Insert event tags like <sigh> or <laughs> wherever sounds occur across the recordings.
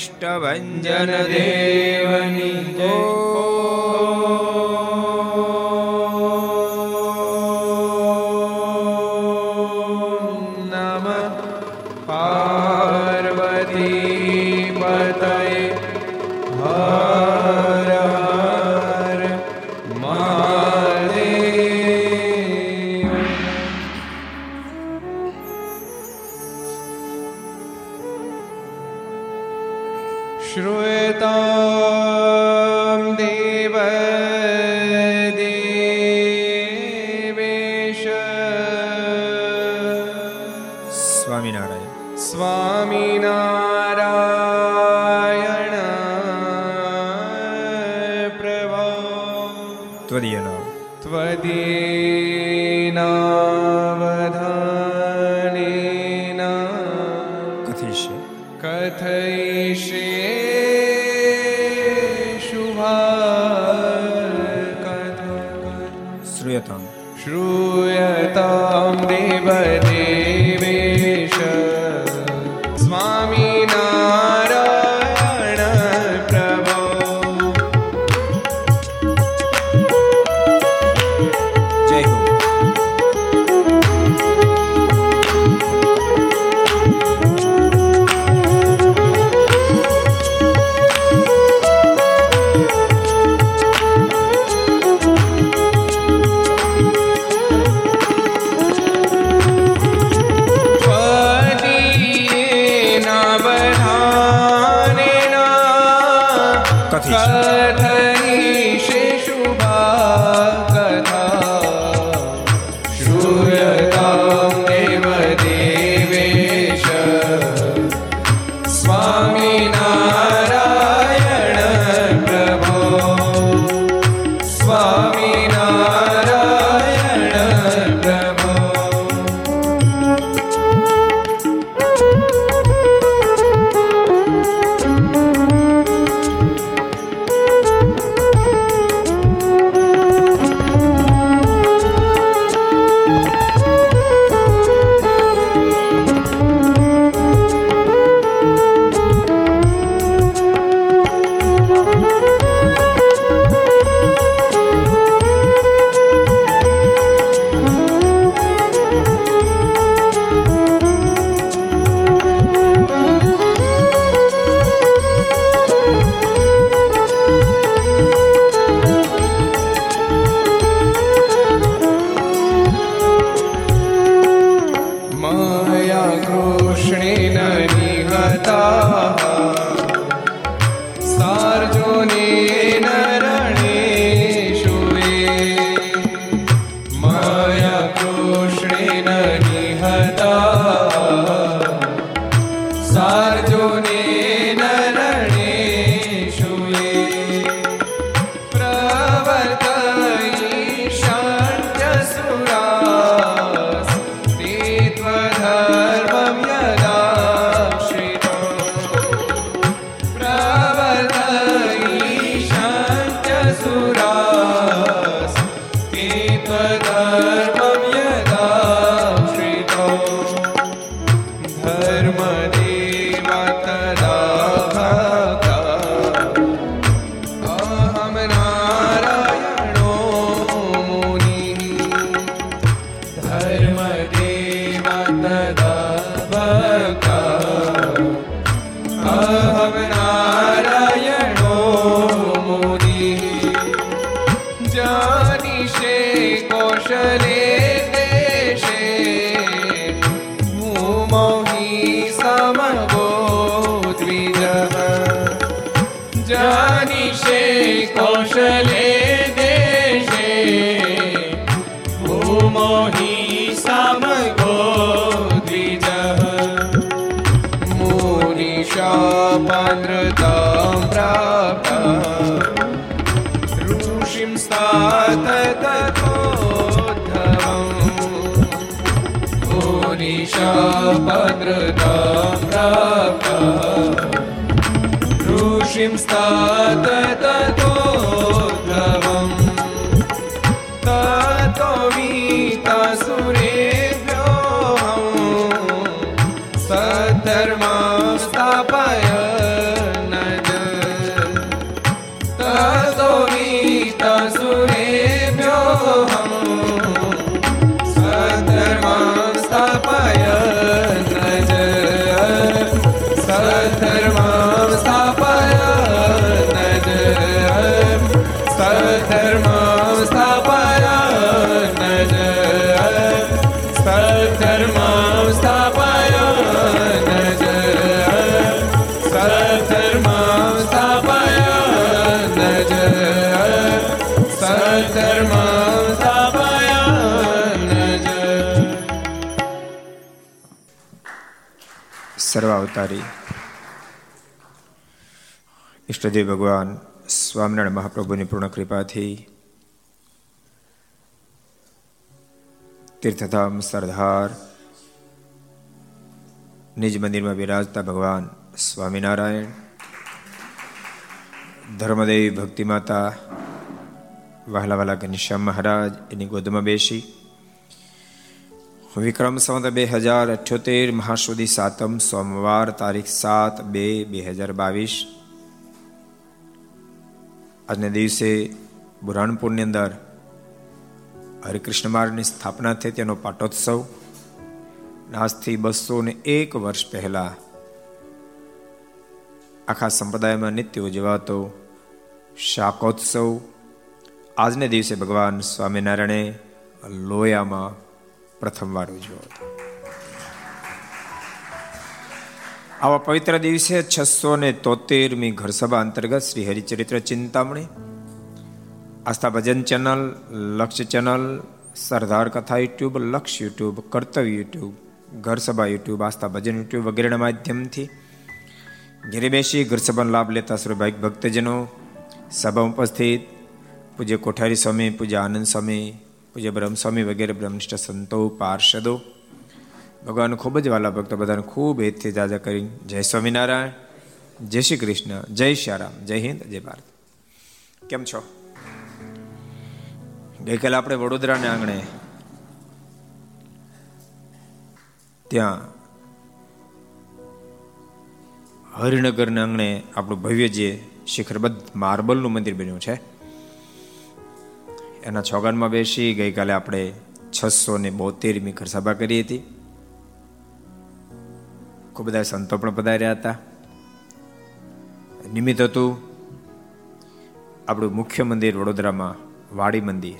શ્રી થઈ છે શુભાર શ્રૂયતામ શ્રૂયતામ દેવદે સર્વાવતારી ઈષ્ટદેવ ભગવાન સ્વામિનારાયણ મહાપ્રભુની પૂર્ણ કૃપાથી તીર્થધામ સરદાર નિજ મંદિરમાં બિરાજતા ભગવાન સ્વામિનારાયણ ધર્મદેવી ભક્તિ માતા વહાલા વાલા ઘનશ્યામ મહારાજ એની ગોદમાં બેસી વિક્રમ સંવત બે હજાર અઠ્યોતેર મહાસુદી સાતમ સોમવાર તારીખ સાત બે બે હજાર બાવીસ. આજના દિવસે બુરાણપુરની અંદર હરિકૃષ્ણ માર્ગની સ્થાપના થઈ, તેનો પાટોત્સવ. આજથી બસો ને એક વર્ષ પહેલા આખા સંપ્રદાયમાં નિત્ય ઉજવાતો શાકોત્સવ. આજને દિવસે ભગવાન સ્વામિનારાયણે લોયામાં પ્રથમવાર ઉજવ્યો હતો આવા પવિત્ર દિવસે છસો ને તોતેરમી ઘર સભા અંતર્ગત શ્રી હરિચરિત્ર ચિંતામણી, આસ્થા ભજન ચેનલ લક્ષ્ય ચેનલ, સરદાર કથા યુટ્યુબ લક્ષ્ય યુટ્યુબ, કર્તવ્ય યુટ્યુબ ઘર સભા યુટ્યુબ, આસ્થા ભજન યુટ્યુબ વગેરેના માધ્યમથી ઘેરે બેસી ઘર સભાનો લાભ લેતા સર્વભાઈક ભક્તજનો, સભા ઉપસ્થિત, પૂજ્ય કોઠારી સ્વામી, પૂજ્ય આનંદ સ્વામી પૂજ્ય બ્રહ્મસ્વામી વગેરે બ્રહ્મનિષ્ઠ સંતો, પાર્ષદો ભગવાન ખૂબ જ વાલા ભક્તો, બધાને ખૂબ હેતથી જાજા કરી. જય સ્વામિનારાયણ, જય શ્રી કૃષ્ણ, જય શ્યારામ, જય હિન્દ, જય ભારત. કેમ છો? ગઈકાલે આપણે વડોદરાના આંગણે ત્યાં હરિનગરના આંગણે આપણું ભવ્ય જે શિખરબદ્ધ માર્બલનું મંદિર બન્યું છે. એના છોગાનમાં બેસી ગઈકાલે આપણે છસો ને બોતેરમી ઘરસભા કરી હતી. ખૂબ બધા સંતો પણ પધાર્યા હતા. નિમિત્ત હતું આપણું મુખ્ય મંદિર વડોદરામાં વાડી મંદિર,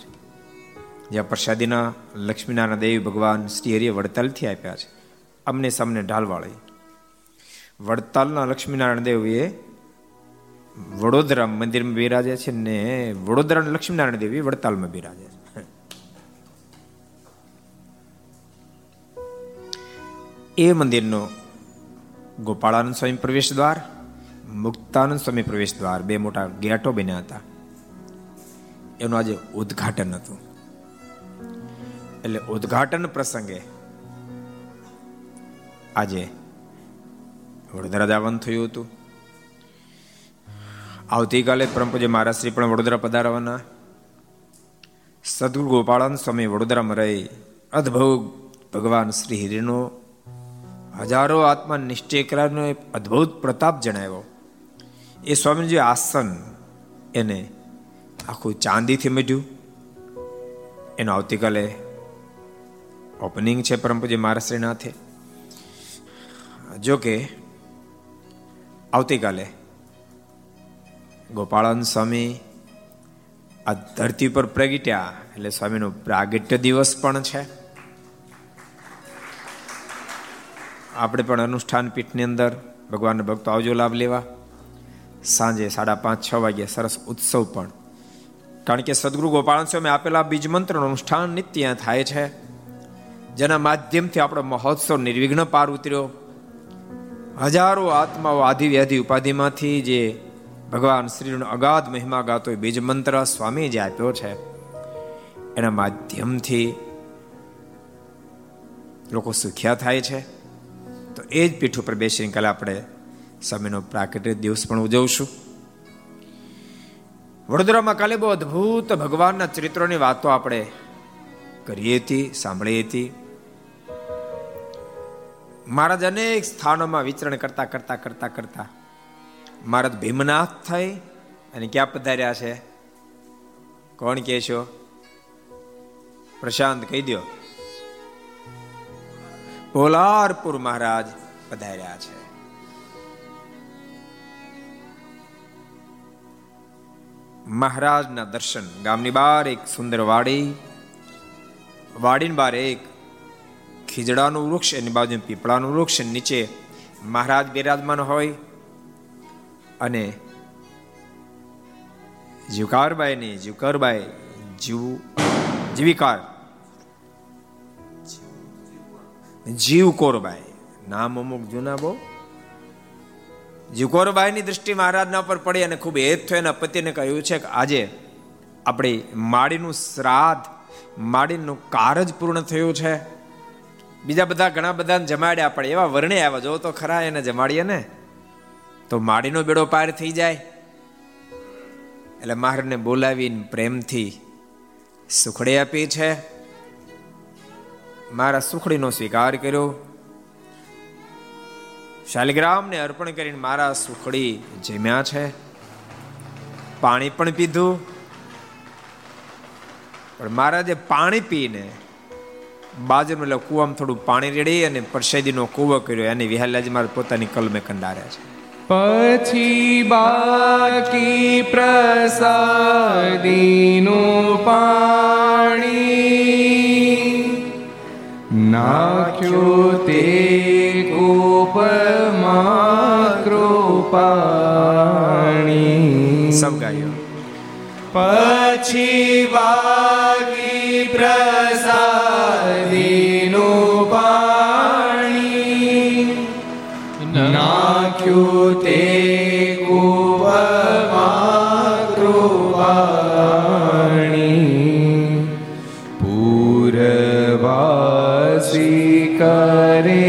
જ્યાં પ્રસાદીના લક્ષ્મીનારાયણ દેવી ભગવાન શ્રી હરિએ વડતાલથી આપ્યા છે. અમને સામને ઢાલવાળી. વડતાલના લક્ષ્મીનારાયણ દેવીએ વડોદરા મંદિરમાં બિરાજે છે ને વડોદરા લક્ષ્મીનારાયણ દેવી વડતાલમાં બિરાજે છે. એ મંદિરનો ગોપાળાનંદ સ્વામી પ્રવેશ દ્વાર, મુક્તાનંદ સ્વામી પ્રવેશ દ્વાર બે મોટા ગેટો બન્યા હતા. એનું આજે ઉદ્ઘાટન હતું. એટલે ઉદ્ઘાટન પ્રસંગે આજે વડોદરા જવાનું થયું હતું. આવતીકાલે પરમ પૂજ્ય મહારાજશ્રી પણ વડોદરા પધારવાના. સદગુરુ ગોપાળાન સ્વામી વડોદરામાં રહી અદ્ભુત ભગવાન શ્રી હરિનો હજારો આત્મા નિશ્ચય કરારનો અદ્ભુત પ્રતાપ જણાવ્યો. એ સ્વામીજી આસન એને આખું ચાંદીથી મઢ્યું એનું આવતીકાલે ઓપનિંગ છે પરમ પૂજ્ય મહારાષ્ટ્રીનાથે જો કે આવતીકાલે ગોપાળન સ્વામી આ ધરતી પર પ્રગટ્યા, એટલે સ્વામીનો પ્રાગટ્ય દિવસ પણ છે. આપણે પણ અનુષ્ઠાન પીઠની અંદર ભગવાનના ભક્તો આવજો લાભ લેવા. સાંજે સાડા પાંચ, છ વાગે સરસ ઉત્સવ પણ. કારણ કે સદગુરુ ગોપાલ સ્વામી આપેલા બીજ મંત્રનું અનુષ્ઠાન નિત્ય થાય છે. જેના માધ્યમથી આપણો મહોત્સવ નિર્વિઘ્ન પાર ઉતર્યો. હજારો આત્માઓ આધિ વ્યાધિ ઉપાધિમાંથી જે ભગવાન શ્રીનો અગાધ મહિમા ગાતો બીજ મંત્ર સ્વામી જે આપ્યો છે, એના માધ્યમથી લોકો સુખ્યા થાય છે. તો એ જ પીઠ ઉપર બેસીને કાલે આપણે સમયનો પ્રાકૃતિક દિવસ પણ ઉજવશું. વડોદરામાં કાલે બહુ અદ્ભુત ભગવાનના ચરિત્રોની વાતો આપણે કરીએ હતી સાંભળી હતી. મહારાજ અનેક સ્થાનોમાં વિચરણ કરતા કરતા કરતા કરતા મહારાજ ભીમનાથ થઈ અને ક્યાં પધાર્યા છે? કોણ કે છો પ્રશાંત કહી દો પોલારપુર મહારાજ પધાર્યા છે. મહારાજના દર્શન ગામની બહાર એક સુંદર વાડી, વાડીની બહાર એક ખીજડાનું વૃક્ષ એની બાજુ પીપળાનું વૃક્ષ નીચે મહારાજ બિરાજમાન હોય અને જીવકારબાઈ ની જીવકરબાઈ જીવ જીવિકાર. જીવકોરબાઈ. નામ અમુક જૂના બહુ. જીવકોરબાઈની દ્રષ્ટિ મહારાજના પર પડી અને ખૂબ હેત થયો એના પતિને કહ્યું છે કે આજે આપણી માડીનું શ્રાદ્ધ, માડીનું કારજ પૂર્ણ થયું છે. બીજા બધા ઘણા બધાને જમાડ્યા પણ એવા વર્ણે આવ્યા. જો તો ખરા એને જમાડીએ ને. તો માડીનો બેડો પાર થઈ જાય. એટલે મહારાજને બોલાવીને પ્રેમથી સુખડી આપી છે. મારા સુખડીનો સ્વીકાર કર્યો. શાલિગ્રામને અર્પણ કરીને મારા સુખડી જમ્યા છે. પાણી પણ પીધું. પણ મહારાજે પાણી પીને બાજુનું એટલે કુવામાં થોડું પાણી રેડી અને પરસેદીનો કૂવો કર્યો, એને વિહાલાજી મારા પોતાની કલમે કંડાર્યા છે. પછી બાકી પ્રસાદીનું પાણી નાખ્યું તે કૂપમાં કૃપાણી. સબ ગાયો. પછી બાકી કરે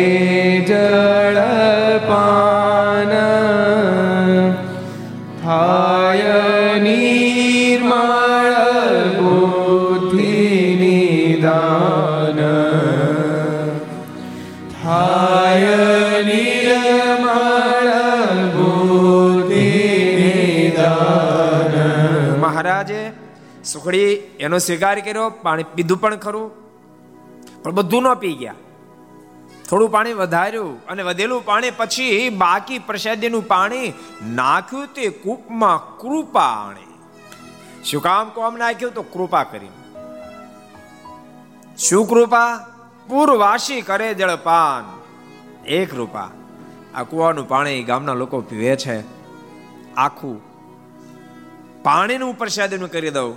જળપાન થાય નિર્મળ બુદ્ધિ નિદાન થાય નિર્મળ બુદ્ધિ નિદાન મહારાજે સુખડી એનો સ્વીકાર કર્યો પાણી પીધું પણ ખરું પણ બધું ન પી ગયા થોડું પાણી વધાર્યું અને વધેલું પાણી પછી બાકી પ્રસાદીનું પાણી નાખ્યું તે કૂપમાં કૃપાણી શું કામ કોમ નાખ્યું? તો કૃપા કરી. શું કૃપા? પૂરવાસી કરે જળપાન. એક કૃપા આ કુવાનું પાણી ગામના લોકો પીવે છે. આખું પાણીનું પ્રસાદીનું કરી દઉં.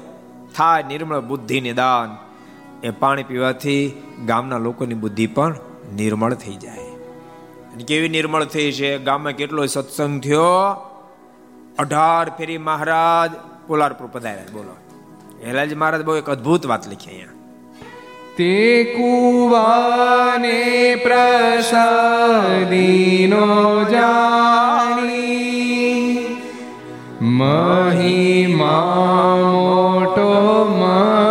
થાય નિર્મળ બુદ્ધિ નિદાન. એ પાણી પીવાથી ગામના લોકોની બુદ્ધિ પણ નિર્મળ થઈ જાય. અને કેવી નિર્મળ થઈ છે? ગામમાં કેટલો સત્સંગ થયો? અઢાર ફેરી મહારાજ પોલારપુર પધાર્યા. બોલો. હેલાજી મહારાજ, બહુ એક અદ્ભુત વાત લખી અહીંયા. તે કુવાને પ્રસાદીનો જાણી, મહિમા મોટો મન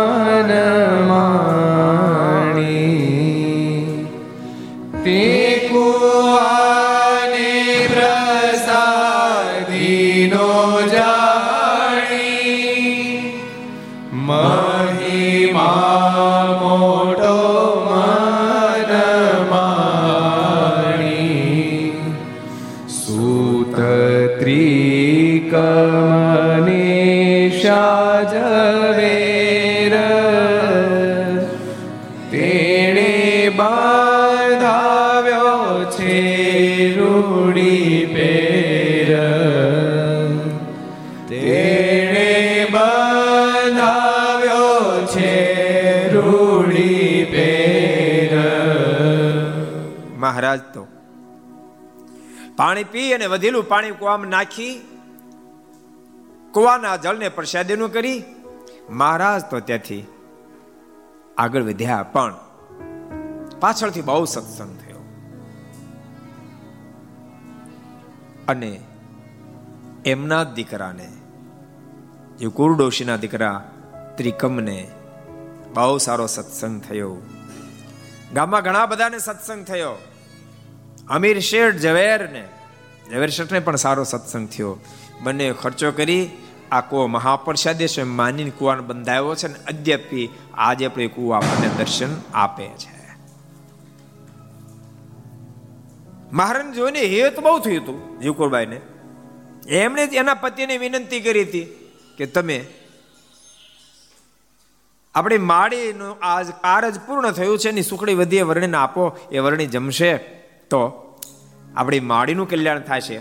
મહારાજ તો પાણી પી અને વધેલું પાણી કુવામાં નાખી, કુવાના જળને પ્રસાદીનું કરી, મહારાજ તો ત્યાંથી આગળ વધ્યા. પણ પાછળથી બહુ સત્સંગ થયો. અને એમના દીકરાને, જે કુરડોશીના દીકરા ત્રિકમને બહુ સારો સત્સંગ થયો. ગામમાં ઘણા બધાને સત્સંગ થયો. અમીર શેઠ ઝવેરને, ઝવેર શેઠને પણ સારો સત્સંગ થયો. બંને ખર્ચો કરી આ કુવો મહાપ્રસાદે છે માનીને કુવાનો બંધાયો છે ને અદ્યપી આજે આપણે કુવા આપણને દર્શન આપે છે. મહારાજ જોઈને હેત બહુ થયું હતું, જીવકુરબાઈને. એમણે એના પતિને વિનંતી કરી હતી કે તમે આપણી માળીનું આજ કારજ પૂર્ણ થયું છે, એની સુખડી વધીએ, વર્ણિને આપો, એ વર્ણિ જમશે. તો આપણી માળીનું કલ્યાણ થશે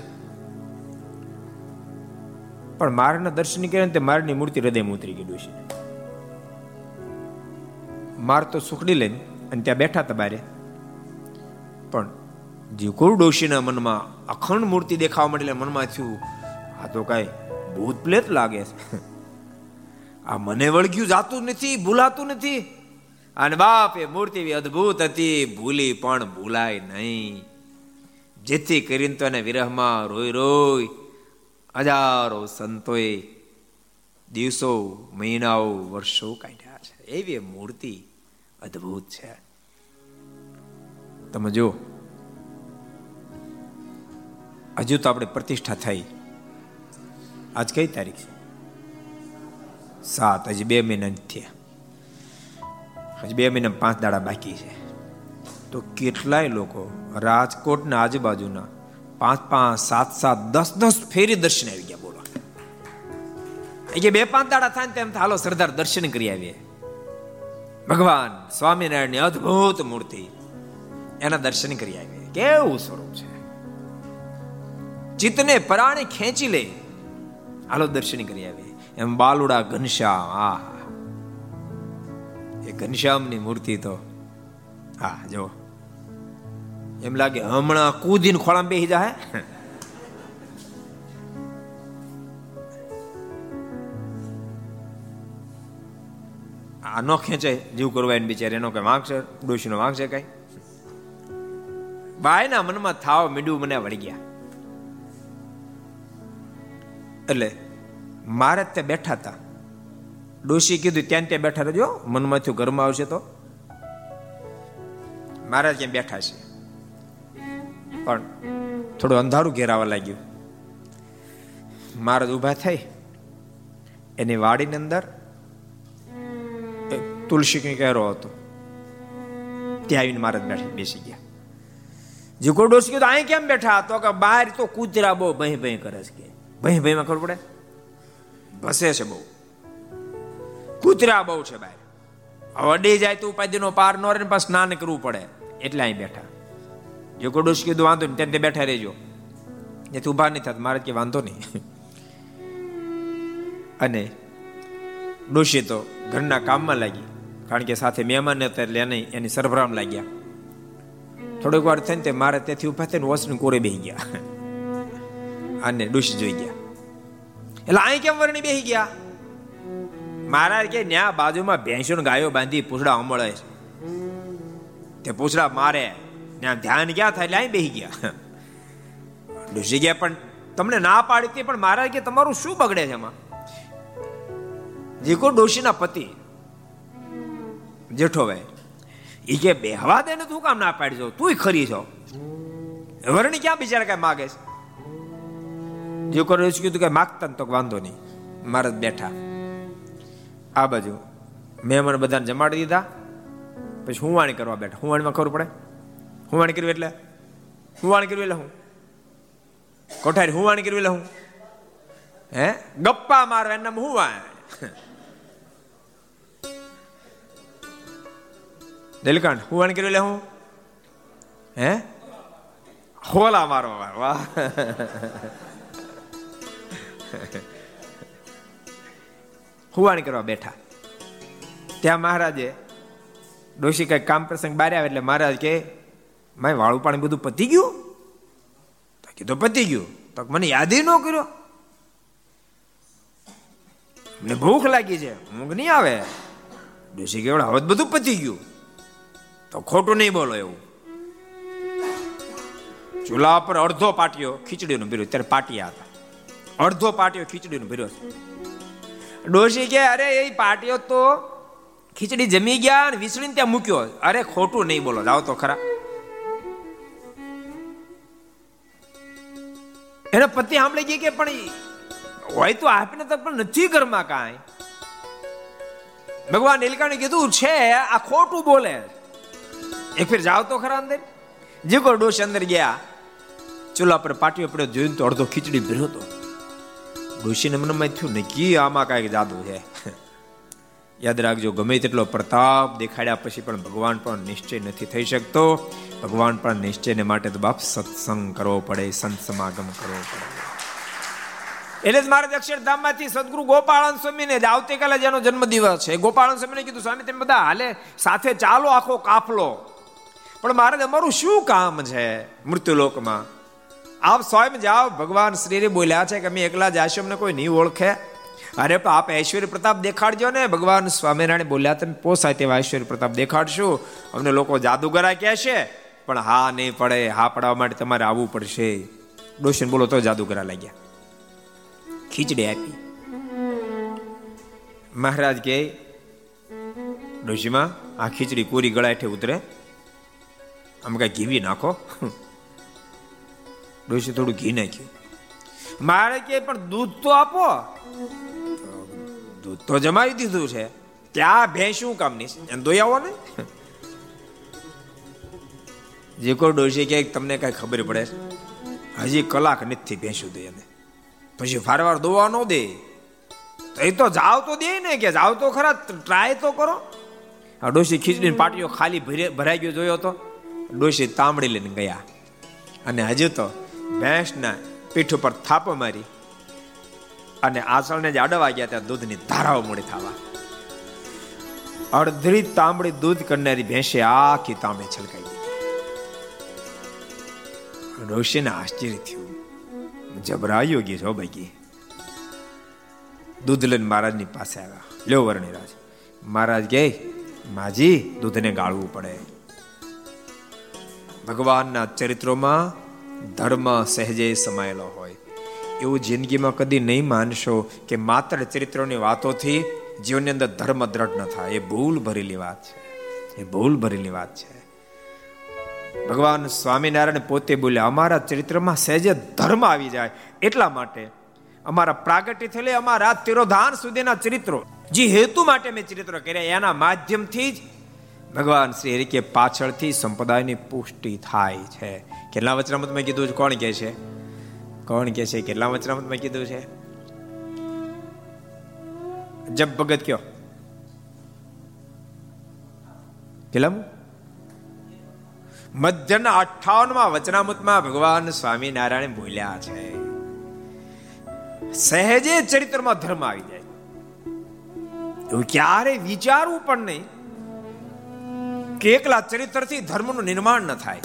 પણ મારના દર્શન કર્યા તે મારની મૂર્તિ હૃદયમાં ઉતરી ગઈ છે. માર તો સુખડી લઈને અને ત્યાં બેઠા હતા બારે. પણ જીવકુર ડોશીના મનમાં અખંડ મૂર્તિ દેખાવા માંડી મનમાં થયું, આ તો કાંઈ ભૂત પ્લેત લાગે છે. આ મને વળગ્યું જાતું નથી, ભૂલાતું નથી. અને બાપ એ મૂર્તિ એવી અદભુત હતી, ભૂલી પણ ભૂલાય નહીં. જેથી કરીને તો એને વિરહમાં રોઈ રોઈ હજારો સંતોએ દિવસો, મહિનાઓ, વર્ષો કાઢ્યા છે. એવી મૂર્તિ અદ્ભુત છે. તમે જો હજુ તો આપણે પ્રતિષ્ઠા થઈ. આજ કઈ તારીખ છે? સાત, હજી બે મહિના થયા. હજી બે મહિના પાંચ દાડા બાકી છે. તો કેટલાય લોકો રાજકોટના આજુબાજુના પાંચ પાંચ, સાત સાત, દસ દસ ફેરી દર્શન આવી ગયા બોલો. એ બે, પાંચ દાડા થાય ને તેમ હાલો, સરદાર, દર્શન કરી આવીએ. ભગવાન સ્વામિનારાયણની અદ્ભુત મૂર્તિ એના દર્શન કરી આવીએ. કેવું સ્વરૂપ છે? ચિત્તને પરાણે ખેંચી લે હાલો, દર્શન કરી આવીએ. એમ બાલુડા ઘનશ્યામ આ એ ઘનશ્યામની મૂર્તિ તો. હા જો એમ લાગે હમણાં કૂદીને ખોળામાં બેસી જાય આ નો ખેંચે જીવ કરવા એને બિચારે, એનો કઈ છે? ડોશીનો છે કઈ? બાયના મનમાં થાવ મીડું મને વળી ગયા. એટલે મારે ત્યાં બેઠા હતા. ડોશી કીધું, ત્યાં ત્યાં બેઠા રહેજો, મનમાંથી ઘરમાં આવશે તો. મહારાજ ત્યાં બેઠા છે. પણ થોડું અંધારું ઘેરાવા લાગ્યું. મહારાજ ઊભા થઈ, એની વાડીની અંદર તુલસી કહેરો હતો. ત્યાં આવીને મહારાજ બેઠી, બેસી ગયા. જીકો ડોસી કીધું, અહીં કેમ બેઠા? તો કે, બહાર તો કૂતરા બહુ ભય ભય કરે છે કે. ભય ભયમાં ખબર પડે? ભસે છે બહુ. કૂતરા બહુ છે બહાર અડી જાય તો ઉપાધિનો પાર ન રહે પાસ સ્નાન કરવું પડે. એટલે અહીં બેઠા. જો કોઈ કીધું, વાંધો નહીં, ત્યાં બેઠા રહેજો. એથી ઊભા નહીં થતા, મારે કે વાંધો નહીં. અને ડોશી તો ઘરના કામમાં લાગી, કારણ કે સાથે મહેમાન હતા એટલે એને એની સરભરામ લાગ્યા. થોડીક વાર થઈને તે મારે ત્યાંથી ઊભા થઈને વોસની કોરે બેહી ગયા. અને ડોશી જોઈ ગયા. એટલે અહીં કેમ વરણી બેહી ગયા? મહારાજ કે ન્યા બાજુમાં ભેંસો ગાયો બાંધી પૂછડા અમળે છે. તે પૂછડા મારે ત્યાં ધ્યાન ક્યાં થાય? એટલે અહીં બેસી ગયા. ડૂસી ગયા પણ તમને ના પાડી પણ મહારાજ કે તમારું શું બગડે છે એમાં? જીકો ડોશીના પતિ જેઠો ભાઈ એ કે બેહવા દે ને તું કામ ના પાડી જો તું ખરી છો. વરણી ક્યાં બિચારા કઈ માગે છે? જીકો ડોશી કીધું કે, માગતા તો વાંધો નહીં, મારા બેઠા. આ બાજુ. મેં મને બધાને જમાડી દીધા. પછી હુંવાણી કરવા બેઠા. હુંવાણીમાં ખબર પડે? હુંવાણી કરવી એટલે? હુંવાણી કરવી એટલે હું? કોઠારી હુંવાણી કરવી એટલે હું? હે? ગપ્પા મારવા એના હુંવાણ નીલકંઠ, હુંવાણી કરવી એટલે હું? હે? હોલા મારો વાહ. હુવાણી કરવા બેઠા. ત્યાં મહારાજે ડોશી કઈ કામ પ્રસંગ બારે આવે એટલે મહારાજ કે માય વાળું પાણી બધું પતી ગયું? તો કીધું પતી ગયું. તો મને યાદ ન કર્યો. મને ભૂખ લાગી છે, ઊંઘ નહીં આવે. ડોશી કે હવે બધું પતી ગયું. તો ખોટું નહીં બોલો એવું. ચૂલા પર અડધો પાટિયો ખીચડીનો ભર્યો, ત્યારે પાટિયા હતા. અડધો પાટિયો ખીચડીનો ભર્યો. છે ડોશી કે, અરે, એ પાટિયો તો ખીચડી જમી ગયા અને વિસળીને ત્યાં મૂક્યો. અરે, ખોટું નહીં બોલો, જાઓ તો ખરા. એના પતિ સાંભળી ગઈ કે, પણ હોય તો આપને તો પણ નથી ઘરમાં કાંઈ. ભગવાન નીલકાણી કીધું, છે, આ ખોટું બોલે. એક ફેર જાવ તો ખરા અંદર. જે કોઈ ડોશ અંદર ગયા, ચૂલા પર પાટીઓ પડ્યો, જોઈને તો અડધો ખીચડી ભર્યો હતો ડોશીને મનમાં થયું નક્કી આમાં કાંઈક જાદુ છે. <laughs> યાદ રાખજો, ગમે તેટલો પ્રતાપ દેખાડ્યા પછી પણ ભગવાન પણ નિશ્ચય નથી થઈ શકતો. ભગવાન પણ નિશ્ચયને માટે તો બાપ સત્સંગ કરવો પડે, સંત સમાગમ કરવો પડે. એટલે જ મારે અક્ષરધામમાંથી સદગુરુ ગોપાળન સ્વામીને જ આવતીકાલે જેનો જન્મદિવસ છે. ગોપાળન સ્વામીને કીધું, સ્વામી, તમે બધા હાલે, સાથે ચાલો આખો કાફલો. પણ મારે અમારું શું કામ છે મૃત્યુલોકમાં? આપ સ્વયં જાઓ, ભગવાન શ્રીને બોલ્યા છે કે અમે એકલા જ અમને કોઈ નહીં ઓળખે. અરે પણ આપ ઐશ્વર્ય પ્રતાપ દેખાડજો ને. ભગવાન સ્વામિનારાયણ બોલ્યા તમે પોસાય તેવા ઐશ્વર્ય પ્રતાપ દેખાડશું. અમને લોકો જાદુગરા કહેશે પણ હા નહીં પડે. હા પડવા માટે તમારે આવવું પડશે. ડોશન બોલો, તો જાદુગરા લાગ્યા ખીચડી આપી. મહારાજ કે ડોશીમાં, આ ખીચડી પૂરી ગળાઠે ઉતરે. આમ કઈ ઘીવી નાખો. ડોશી થોડું ઘી નાખ્યું. મારે કે પણ દૂધ તો આપો. દૂધ તો જમાવી દીધું છે. ત્યાં ભેંસું કામ નહીં દોઈ આવો ને. જે કોઈ ડોશી કે તમને કઈ ખબર પડે હજી કલાક નથી ભેંસું દે એને પછી ફારવાર દોવા ન દે. એ તો જાવ તો દે ને કે જાવ તો ખરા ટ્રાય તો કરો. આ ડોશી ખીચડીની પાટીઓ ખાલી ભરાઈ ગયો જોયો તો. ડોશી તાંબડી લઈને ગયા. અને હજુ તો ભેંસના પીઠ ઉપર થાપો મારી અને આસળને જે અડવા ગયા ત્યાં દૂધની ધારાઓ મોડી થવા. અડધરી તાંબડી દૂધ કરનારી ભેંસે આખી તાંબડી છલકાઈ ગઈ. ઋષિને આશ્ચર્ય થયું. જબરાયો ગઈ છો ભાઈ દૂધ લઈને મહારાજની પાસે આવ્યા. લ્યો વર્ણિરાજ, મહારાજ કે માજી, દૂધને ગાળવું પડે. ભગવાનના ચરિત્રોમાં ધર્મ સહેજે સમાયેલો હોય. એવું જિંદગીમાં કદી નહીં માનશો કે માત્ર ચરિત્રોની વાતોથી જીવનની અંદર ધર્મ દ્રઢ ન થાય. એ ભૂલ ભરેલી વાત છે. એ ભૂલ ભરેલી વાત છે. ભગવાન સ્વામિનારાયણ પોતે બોલ્યા અમારા ચરિત્રમાં સહેજે ધર્મ આવી જાય. એટલા માટે અમારા પ્રાગટ્ય થયેલી અમારા તિરોધાન સુધીના ચરિત્રો, જે હેતુ માટે મેં ચરિત્રો કર્યા, એના માધ્યમથી જ ભગવાન શ્રી હરિકે પાછળથી સંપ્રદાયની પુષ્ટિ થાય છે. કેટલા વચનામત મેં કીધું છે? કોણ કે છે? કોણ કે છે? કેટલા વચનામત મેં કીધું છે? જબ ભગત કયો? કેટલા મધ્યના અઠાવનમાં વચનામૃતમાં ભગવાન સ્વામિનારાયણ બોલ્યા છે. સહેજે ચરિત્રમાં ધર્મ આવી જાય. એવું ક્યારે વિચારવું પણ નહીં કે એકલા ચરિત્રથી ધર્મનું નિર્માણ ન થાય.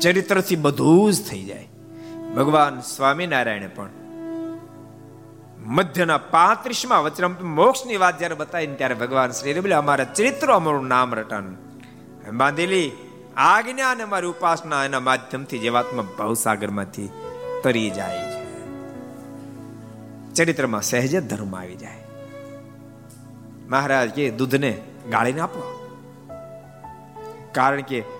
ચરિત્રથી બધું જ થઈ જાય. ભગવાન સ્વામિનારાયણે પણ મધ્યના પાંત્રીસમાં વચનામ મોક્ષની વાત જ્યારે બતાવી ત્યારે ભગવાન શ્રી બોલે અમારા ચરિત્રો અમારું નામ રટન. બાંધેલી આજ્ઞા અને અમારી ઉપાસના એના માધ્યમથી જેવાત્મા ભવસાગરમાંથી તરી જાય છે. ચરિત્રમાં સહેજ ધર્મ આવી જાય. મહારાજ કે, દૂધને ગાળીને આપો. કારણ કે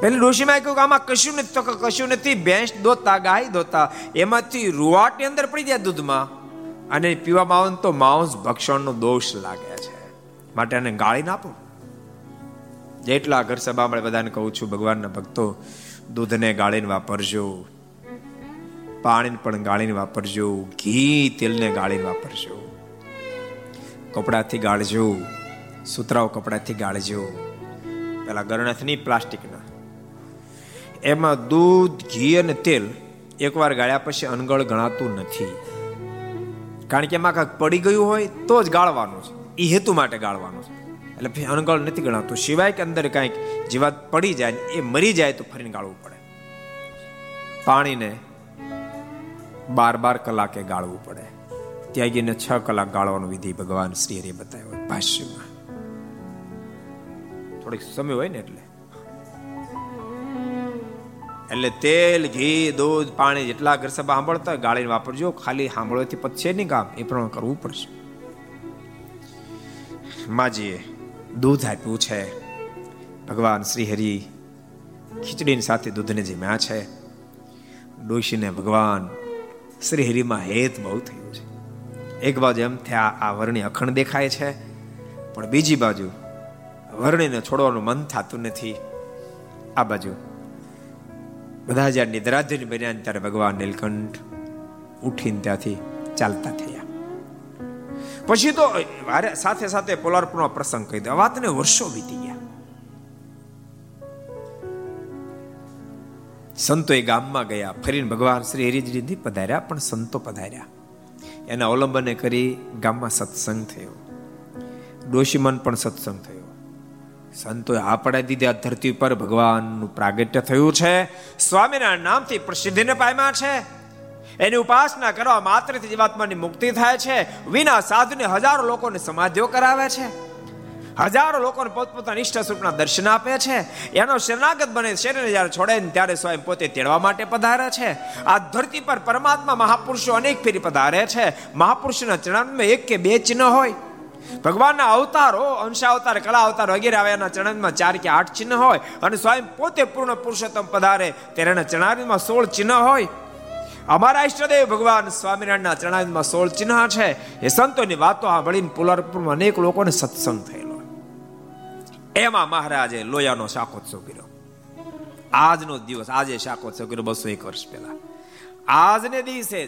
પેલી ડોશીમાં કહ્યું કે આમાં કશું નથી, તો કશું નથી. ભેંસ દોતા, ગાય દોતા. એમાંથી રૂવાટની અંદર પડી જાય દૂધમાં. અને પીવામાં આવે તો માંસ ભક્ષણનો દોષ લાગે છે. માટે એને ગાળીને આપો. જેટલા ઘર સભામાં બધાને કહું છું, ભગવાનના ભક્તો, દૂધને ગાળીને વાપરજો. પાણીને પણ ગાળીને વાપરજો. ઘી, તેલને ગાળીને વાપરજો. કપડાથી ગાળજો. સુતરાઓ કપડાથી ગાળજો. પેલા ગરણથની પ્લાસ્ટિકના એમાં દૂધ, ઘી અને તેલ એકવાર ગાળ્યા પછી અનગળ ગણાતું નથી. કારણ કે એમાં કાંઈક પડી ગયું હોય તો જ ગાળવાનું છે. એ હેતુ માટે ગાળવાનું છે. એટલે અણગળ નથી ગણાતું. સિવાય કે અંદર કાંઈક જીવાત પડી જાય એ મરી જાય તો ફરીને ગાળવું પડે. પાણીને બાર બાર કલાકે ગાળવું પડે. ત્યાગીને છ કલાક ગાળવાનો વિધિ ભગવાન શ્રી હરિએ બતાવ્યો ભાષ્યમાં. થોડીક સમય હોય ને એટલે. એટલે તેલ, ઘી, દૂધ, પાણી જેટલા ઘર સભા સાંભળતા ગાળીને વાપરજો. ખાલી સાંભળવાથી પતશે નહીં કામ એ પ્રમાણે કરવું પડશે. માજીએ દૂધ આપ્યું છે. ભગવાન શ્રી હરિ ખીચડીની સાથે દૂધને જીમ્યા છે. ડોશીને ભગવાન શ્રી હરિમાં હેત બહુ થયું છે. એક બાજુ એમ થયા આ વર્ણી અખંડ દેખાય છે, પણ બીજી બાજુ વર્ણીને છોડવાનું મન થતું નથી. આ બાજુ બધા જ્યારે નિદ્રાધીન બન્યા ત્યારે ભગવાન નીલકંઠ ઉઠીને ત્યાંથી ચાલતા થયા. પછી તો સાથે સાથે પોલારપુરનો પ્રસંગ કહી દો. વાતને વર્ષો વીતી ગયા. સંતો એ ગામમાં ગયા. ફરીને ભગવાન શ્રી હરિજી પધાર્યા, પણ સંતો પધાર્યા. એના અવલંબને કરી ગામમાં સત્સંગ થયો. ડોશીમન પણ સત્સંગ થયો. સંતોએ આ પડાવી દીધી. ધરતી પર ભગવાનનું પ્રાગટ્ય થયું છે. સ્વામીના નામથી પ્રસિદ્ધિને પામ્યા છે. એની ઉપાસના કરવા માત્રથી જીવાત્માની મુક્તિ થાય છે. વિના સાધુને હજારો લોકોને સમાધિઓ કરાવે છે. હજારો લોકોને પોતપોતાના ઈષ્ટ સ્વરૂપના દર્શન આપે છે. એનો શરણાગત બને શરીરને જ્યારે છોડે ને ત્યારે સ્વયં પોતે તેડવા માટે પધારે છે. આ ધરતી પર પરમાત્મા મહાપુરુષો અનેક ફેરી પધારે છે. મહાપુરુષના ચરણમાં એક કે બે ચિહ્ન હોય. ભગવાનના અવતારો, અંશાવતાર કલા અવતાર વગેરે આવે એના ચરણમાં ચાર કે આઠ ચિહ્ન હોય અને સ્વયં પોતે પૂર્ણ પુરુષોત્તમ પધારે ત્યારે એના ચરણામાં સોળ ચિહ્ન હોય. અમારા ઈષ્ટદેવ ભગવાન સ્વામિનારાયણના ચરણામાં સોળ ચિહ્ન છે. એ સંતોની વાતો સાંભળીને પુલારપુરમાં અનેક લોકોને સત્સંગ થયેલો. એમાં મહારાજે લોયાનો શાકોત્સવ કર્યો. આજનો દિવસ, આજે શાકોત્સવ કર્યો બસો એક વર્ષ પહેલા. આજને દિવસે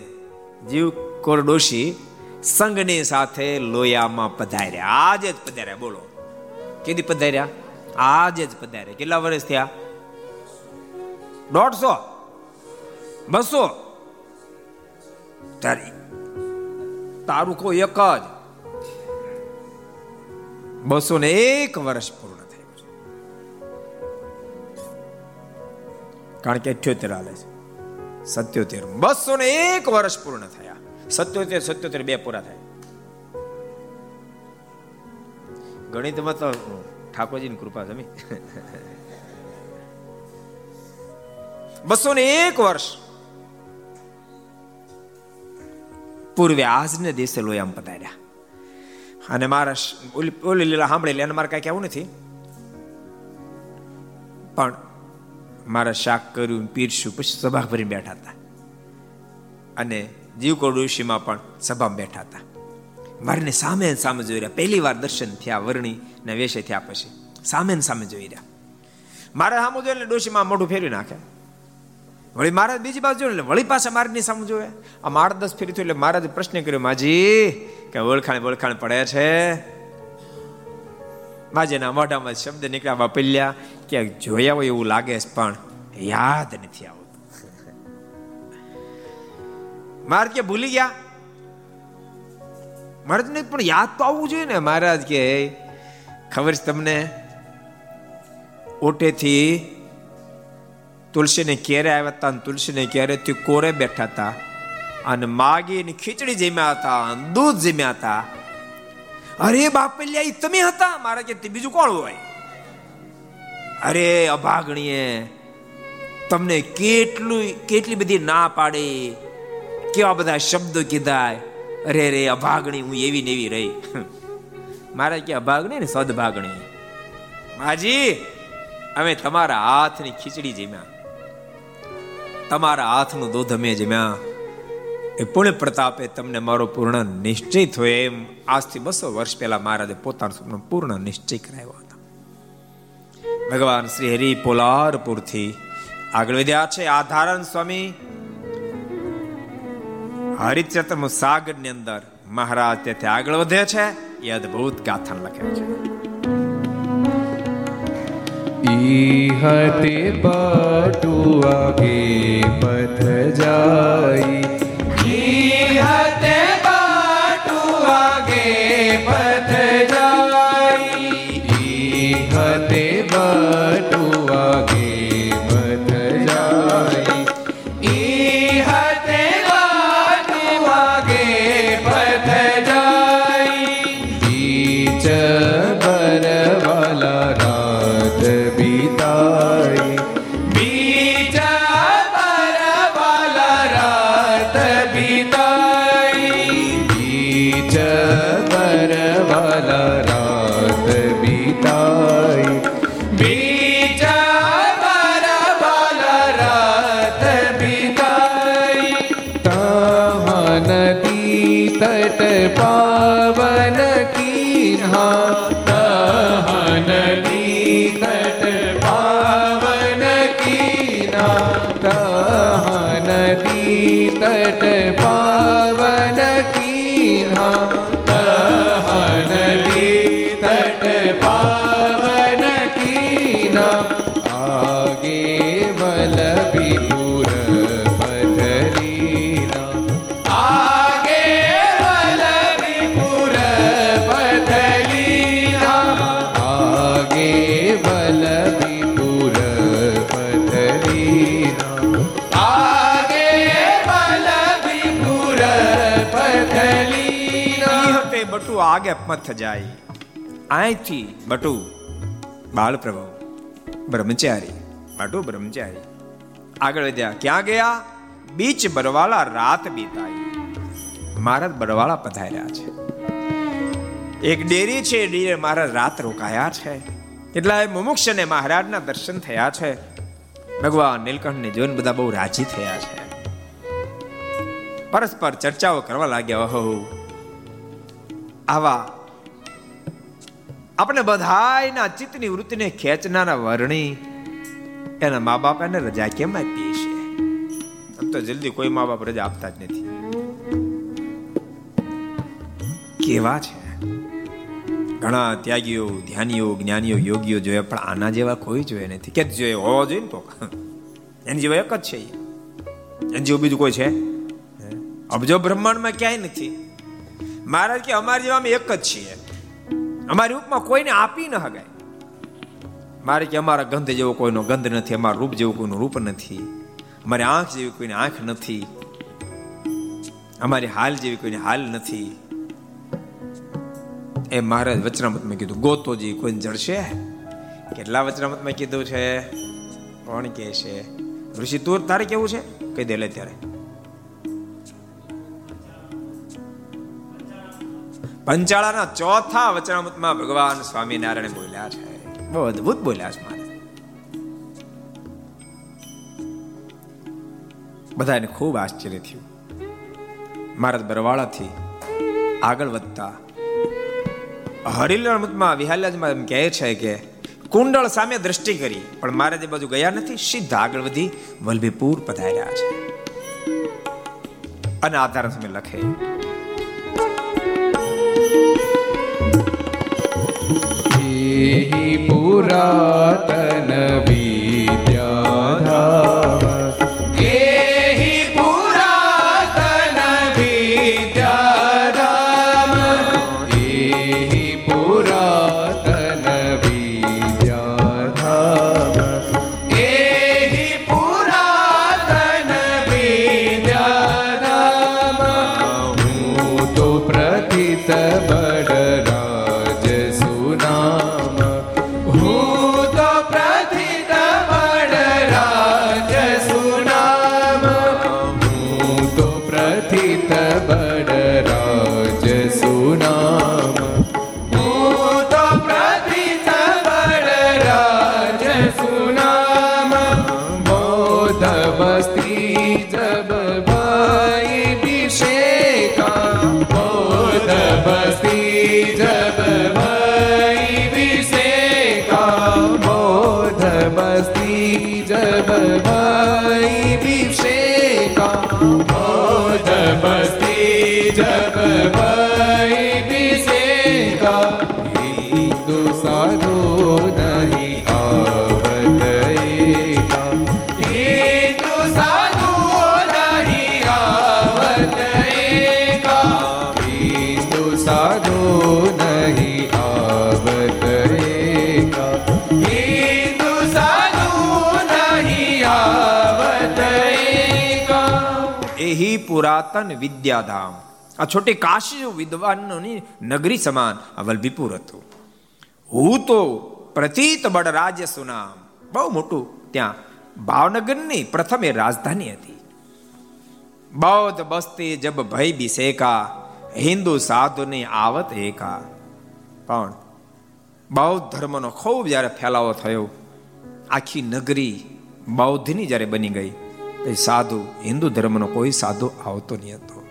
જીવ કોરડોશી સંઘની સાથે લોયામાં પધાર્યા. આજે જ પધાર્યા, બોલો. કેદી પધાર્યા? આજે જ પધાર્યા. કેટલા વર્ષ થયા? દોઢસો? બસો? તારી, તારું કોઈ એક જ. બસો ને એક વર્ષ પૂરું કારણ કે અઠ્યોતેર હાલે છે. સત્યોતેર. બસો ને એક વર્ષ પૂર્ણ થયા. સત્યોતેર સત્યોતેર બે પૂરા થાય. ગણિતમાં તો ઠાકોરજીની કૃપા જમી બસો ને એક વર્ષ. પૂર્વે આજને દિવસે લોયામ પધાર્યા. અને મારા ઓલી લીલા સાંભળેલી અને મારે કાંઈ કહેવું નથી. પણ મારા શાક કર્યું પીરશું પછી સભા ભરીને બેઠા હતા. અને જીવકોડ ઋષિમાં પણ સભામાં બેઠા હતા. વરને સામે સામે જોઈ રહ્યા. પહેલી વાર દર્શન થયા, વરણી ને વેશે થયા પછી. સામે સામે જોઈ રહ્યા. મારે સામે જોઈ એટલે ડોશીમાં મોઢું ફેરવી નાખે. વળી મહારાજ બીજી બાજુ એટલે વળી પાછા મારની સામે જોવે. આ માર દસ ફેરી થયું એટલે મહારાજ પ્રશ્ન કર્યો, માજી, કે ઓળખાણ ઓળખાણ પડે છે? માજેના મોઢામાં શબ્દ નીકળ્યા વાપલ્યા ક્યાંક જોયા હોય એવું લાગે છે, પણ યાદ નથી આવતું. મહારાજ કે ભૂલી ગયા. મહારાજને પણ યાદ તો આવવું જોઈએ ને, મહારાજ, કે ખબર છે તમને? ઓટેથી તુલસીને ક્યારે આવ્યા હતા તુલસીને ક્યારેથી કોરે બેઠા હતા. અને માગીને ખીચડી જમ્યા હતા દૂધ જમ્યા હતા. અરે બાપલિયા એ તમે હતા? મારા કે બીજું કોણ હોય? અરે અભાગણીએ, તમને કેટલું, કેટલી બધી ના પાડી. કેવા બધા શબ્દો કીધા અરે રે અભાગણી, હું એવી ને એવી રહી. મારે કે અભાગણી ને સદભાગણી? માજી, અમે તમારા હાથની ખીચડી જમ્યા. તમારા હાથનું દૂધ અમે જમ્યા. એ પુણ્ય પ્રતાપે તમને મારો પૂર્ણ નિશ્ચય થયો એમ આજથી બસો વર્ષ પહેલા મહારાજે પોતાનું સ્વપ્ન પૂર્ણ નિશ્ચય કરાવ્યો હતો. ભગવાન શ્રી હરિ પોલારપુરથી આગળ વધ્યા છે. આધારણ સ્વામી હરિચરિત્ર સાગરની અંદર મહારાજ ત્યાંથી આગળ વધે છે, એ અદભુત ગાથા લખે છે. ઈહતે પટુઆગે પથ જાય બીચ આગે જાય અહીંથી બટુ બાળ પ્રભુ બ્રહ્મચારી. બટુ બ્રહ્મચારી. આગળ વધ્યા ક્યાં ગયા? બીચ બરવાળા રાત બીતાઈ. મહારાજ બરવાળા પધાર્યા છે. એક ડેરી છે ડેરી મહારાજ રાત રોકાયા છે. એટલા મુમુક્ષને મહારાજના દર્શન થયા છે. ભગવાન નીલકંઠને જોઈને બધા બહુ રાજી થયા છે. પરસ્પર ચર્ચાઓ કરવા લાગ્યા હો આવા આપણે બધાયના ચિત્તની વૃત્તિને ખેંચનારા વર્ણી એના મા બાપ એને રજા કેમ આપી છે આમ તો જલ્દી કોઈ મા બાપ રજા આપતા જ નથી. કેવા છે? ઘણા ત્યાગીઓ, ધ્યાનીઓ, જ્ઞાનીઓ, યોગીઓ જોયા, પણ આના જેવા કોઈ જોયા નથી. કે જોઈએ હોવા જોઈએ ને તો એની જેવા એક જ છે. એની જેવું બીજું કોઈ છે? અબજો બ્રહ્માંડમાં ક્યાંય નથી. મહારાજ કે અમારી જેવા અમે એક જ છીએ. અમારી રૂપમાં કોઈને આપી ન હગાય. મારે કે અમારા ગંધ જેવો કોઈનો ગંધ નથી, અમારા રૂપ જેવું કોઈનું રૂપ નથી. અમારી આંખ જેવી કોઈની આંખ નથી. અમારી હાલ જેવી કોઈની હાલ નથી. એ મહારાજ વચનામતમાં કીધું, ગોતોજી, કોઈને જડશે? કેટલા વચનામતમાં કીધું છે? કોણ કે છે? ઋષિ તું તારે કેવું છે? કહી દે લે ત્યારે. પંચાળાના ચોથા વચનામૃતમાં ભગવાન સ્વામિનારાયણ બોલ્યા છે. બહુ અદભુત બોલ્યા છે મારે. બધાને ખૂબ આશ્ચર્ય થયું. મહારાજ બરવાળાથી આગળ વધતા હરિલમૃતમાં વિહાલ્યાજમાં એમ કહે છે કે કુંડળ સામે દ્રષ્ટિ કરી, પણ મહારાજ એ બાજુ ગયા નથી, સીધા આગળ વધી વલભીપુર પધાર્યા છે. અને આધાર સમય લખે हि पुरातन પુરાતન વિદ્યાધામ. આ છોટી કાશી વિદ્વાનોની નગરી સમાન આ વલભીપુર હતું. હું તો પ્રતીત રાજ્ય સુનામ. બહુ મોટું ત્યાં ભાવનગરની પ્રથમ એ રાજધાની હતી. બૌદ્ધ બસ્તી જબ ભય બિસેકા હિન્દુ સાધુની આવત એકા. પણ બૌદ્ધ ધર્મનો ખૂબ જ્યારે ફેલાવો થયો, આખી નગરી બૌદ્ધની જ્યારે બની ગઈ. સાધુ, હિન્દુ ધર્મનો કોઈ સાધુ આવતો નહીં હતો.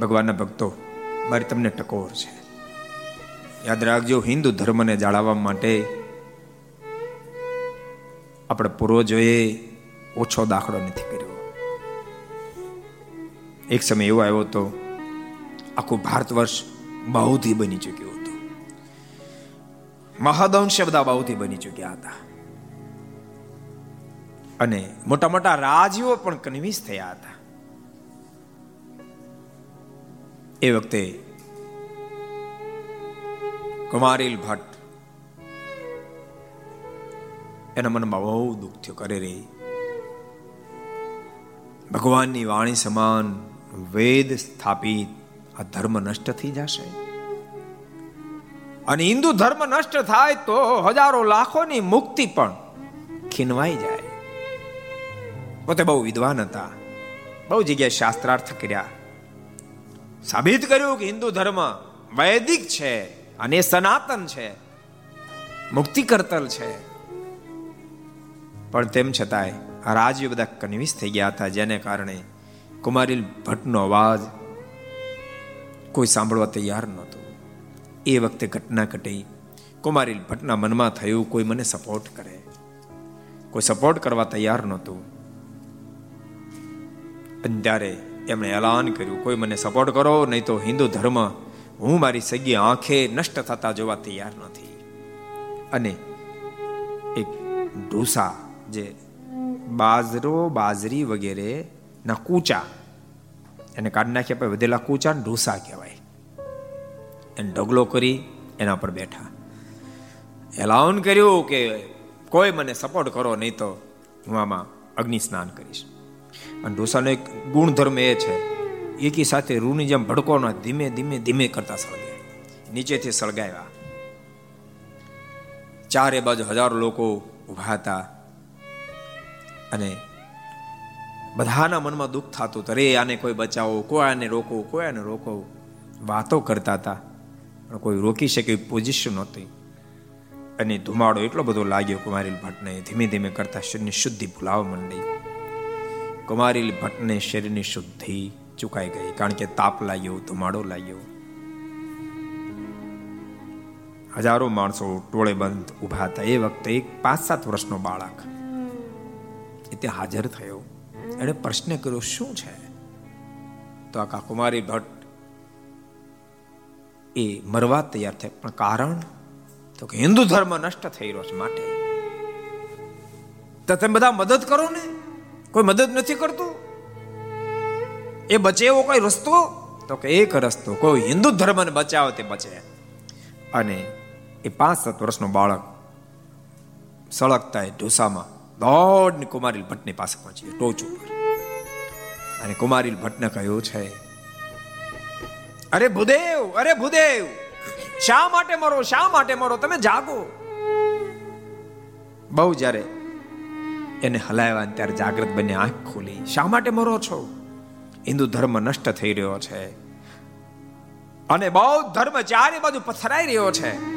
ભગવાનના ભક્તો, મારી તમને ટકોર છે. યાદ રાખજો, હિન્દુ ધર્મને જાળવવા માટે આપણે પૂર્વજોએ ઓછો દાખલો નથી કર્યો. એક સમય એવો આવ્યો હતો, આખું ભારત વર્ષ બહુથી બની ચૂક્યું હતું. મહદંશ બધા બહુથી બની ચૂક્યા હતા. અને મોટા મોટા રાજીઓ પણ કન્વિન્સ થયા હતા. એ વખતે કુમારીલ ભટ્ટ એના મનમાં બહુ દુઃખ થયું, કરે રે. ભગવાનની વાણી સમાન વેદ સ્થાપિત, આ ધર્મ નષ્ટ થઈ જશે? અને હિન્દુ ધર્મ નષ્ટ થાય તો હજારો લાખોની મુક્તિ પણ ખીનવાઈ જાય. પોતે બહુ વિદ્વાન હતા. બહુ જગ્યાએ શાસ્ત્રાર્થ કર્યા. સાબિત કર્યું કે હિન્દુ ધર્મ વૈદિક છે અને સનાતન છે. મુક્તિ કરતલ છે. પણ તેમ છતાંય આ રાજ્ય બધા કન્વિન્સ થઈ ગયા હતા, જેને કારણે કુમારી ભટ્ટનો અવાજ કોઈ સાંભળવા તૈયાર નહોતો. એ વખતે ઘટના ઘટી. કુમારી ભટ્ટના મનમાં થયું, કોઈ મને સપોર્ટ કરે. કોઈ સપોર્ટ કરવા તૈયાર નહોતું. અને ત્યારે એમણે એલાન કર્યું, કોઈ મને સપોર્ટ કરો, નહીં તો હિન્દુ ધર્મ હું મારી સગી આંખે નષ્ટ થતા જોવા તૈયાર નથી. અને એક ઢોસા જે બાજરો, બાજરી વગેરે ના કૂચા, એને કાઢી નાખ્યા પછી વધેલા કૂચા ઢોસા કહેવાય. એને ઢગલો કરી એના પર બેઠા. એલાઉન કર્યું કે કોઈ મને સપોર્ટ કરો, નહીં તો હું આમાં અગ્નિ સ્નાન કરીશ. અને ઢોસાનો એક ગુણધર્મ એ છે, એકી સાથે રૂની જેમ ભડકો ન ધીમે ધીમે ધીમે કરતા સળગે નીચેથી સળગાવ્યા. ચારે બાજુ હજારો લોકો ઊભા હતા અને બધાના મનમાં દુઃખ થતું હતું. રે આને કોઈ બચાવો, કોઈ આને રોકો, કોઈ આને રોકો. વાતો કરતા હતા, પણ કોઈ રોકી શકે પોઝિશન નહોતી. અને ધુમાડો એટલો બધો લાગ્યો કુમારી ભટ્ટને ધીમે ધીમે કરતા શરીરની શુદ્ધિ ભૂલાવા માંડી. કુમારી ભટ્ટને શરીરની શુદ્ધિ ચુકાઈ ગઈ, કારણ કે તાપ લાગ્યો, ધુમાડો લાગ્યો. હજારો માણસો ટોળે બંધ ઊભા હતા. એ વખતે એક પાંચ સાત વર્ષનો બાળક એ ત્યાં હાજર થયો. એણે પ્રશ્ન કર્યો, શું છે? તો આ કુમારી ભટ્ટ એ મરવા તૈયાર થાય. પણ કારણ? તો કે હિન્દુ ધર્મ નષ્ટ થઈ રહ્યો છે માટે. તો તમે બધા મદદ કરો ને. કોઈ મદદ નથી કરતું? એ બચે એવો કોઈ રસ્તો? તો કે એક રસ્તો. કોઈ હિન્દુ ધર્મને બચાવો તે બચે. અને એ પાંચ સાત વર્ષનો બાળક સળગતા ઢોસામાં દોડને કુમારીલ ભટ્ટની પાસે પહોંચી ટોચ ઉપર. અને કુમારીલ ભટ્ટને કહ્યું છે? અરે ભૂદેવ અરે ભૂદેવ, શા માટે મરો, શા માટે મરો? તમે જાગો. બહુ જ્યારે એને હલાવ્યા ત્યારે જાગૃત બની આંખ ખોલી. શા માટે મરો છો? હિન્દુ ધર્મ નષ્ટ થઈ રહ્યો છે. અને બૌદ્ધ ધર્મ ચારે બાજુ પથરાઈ રહ્યો છે.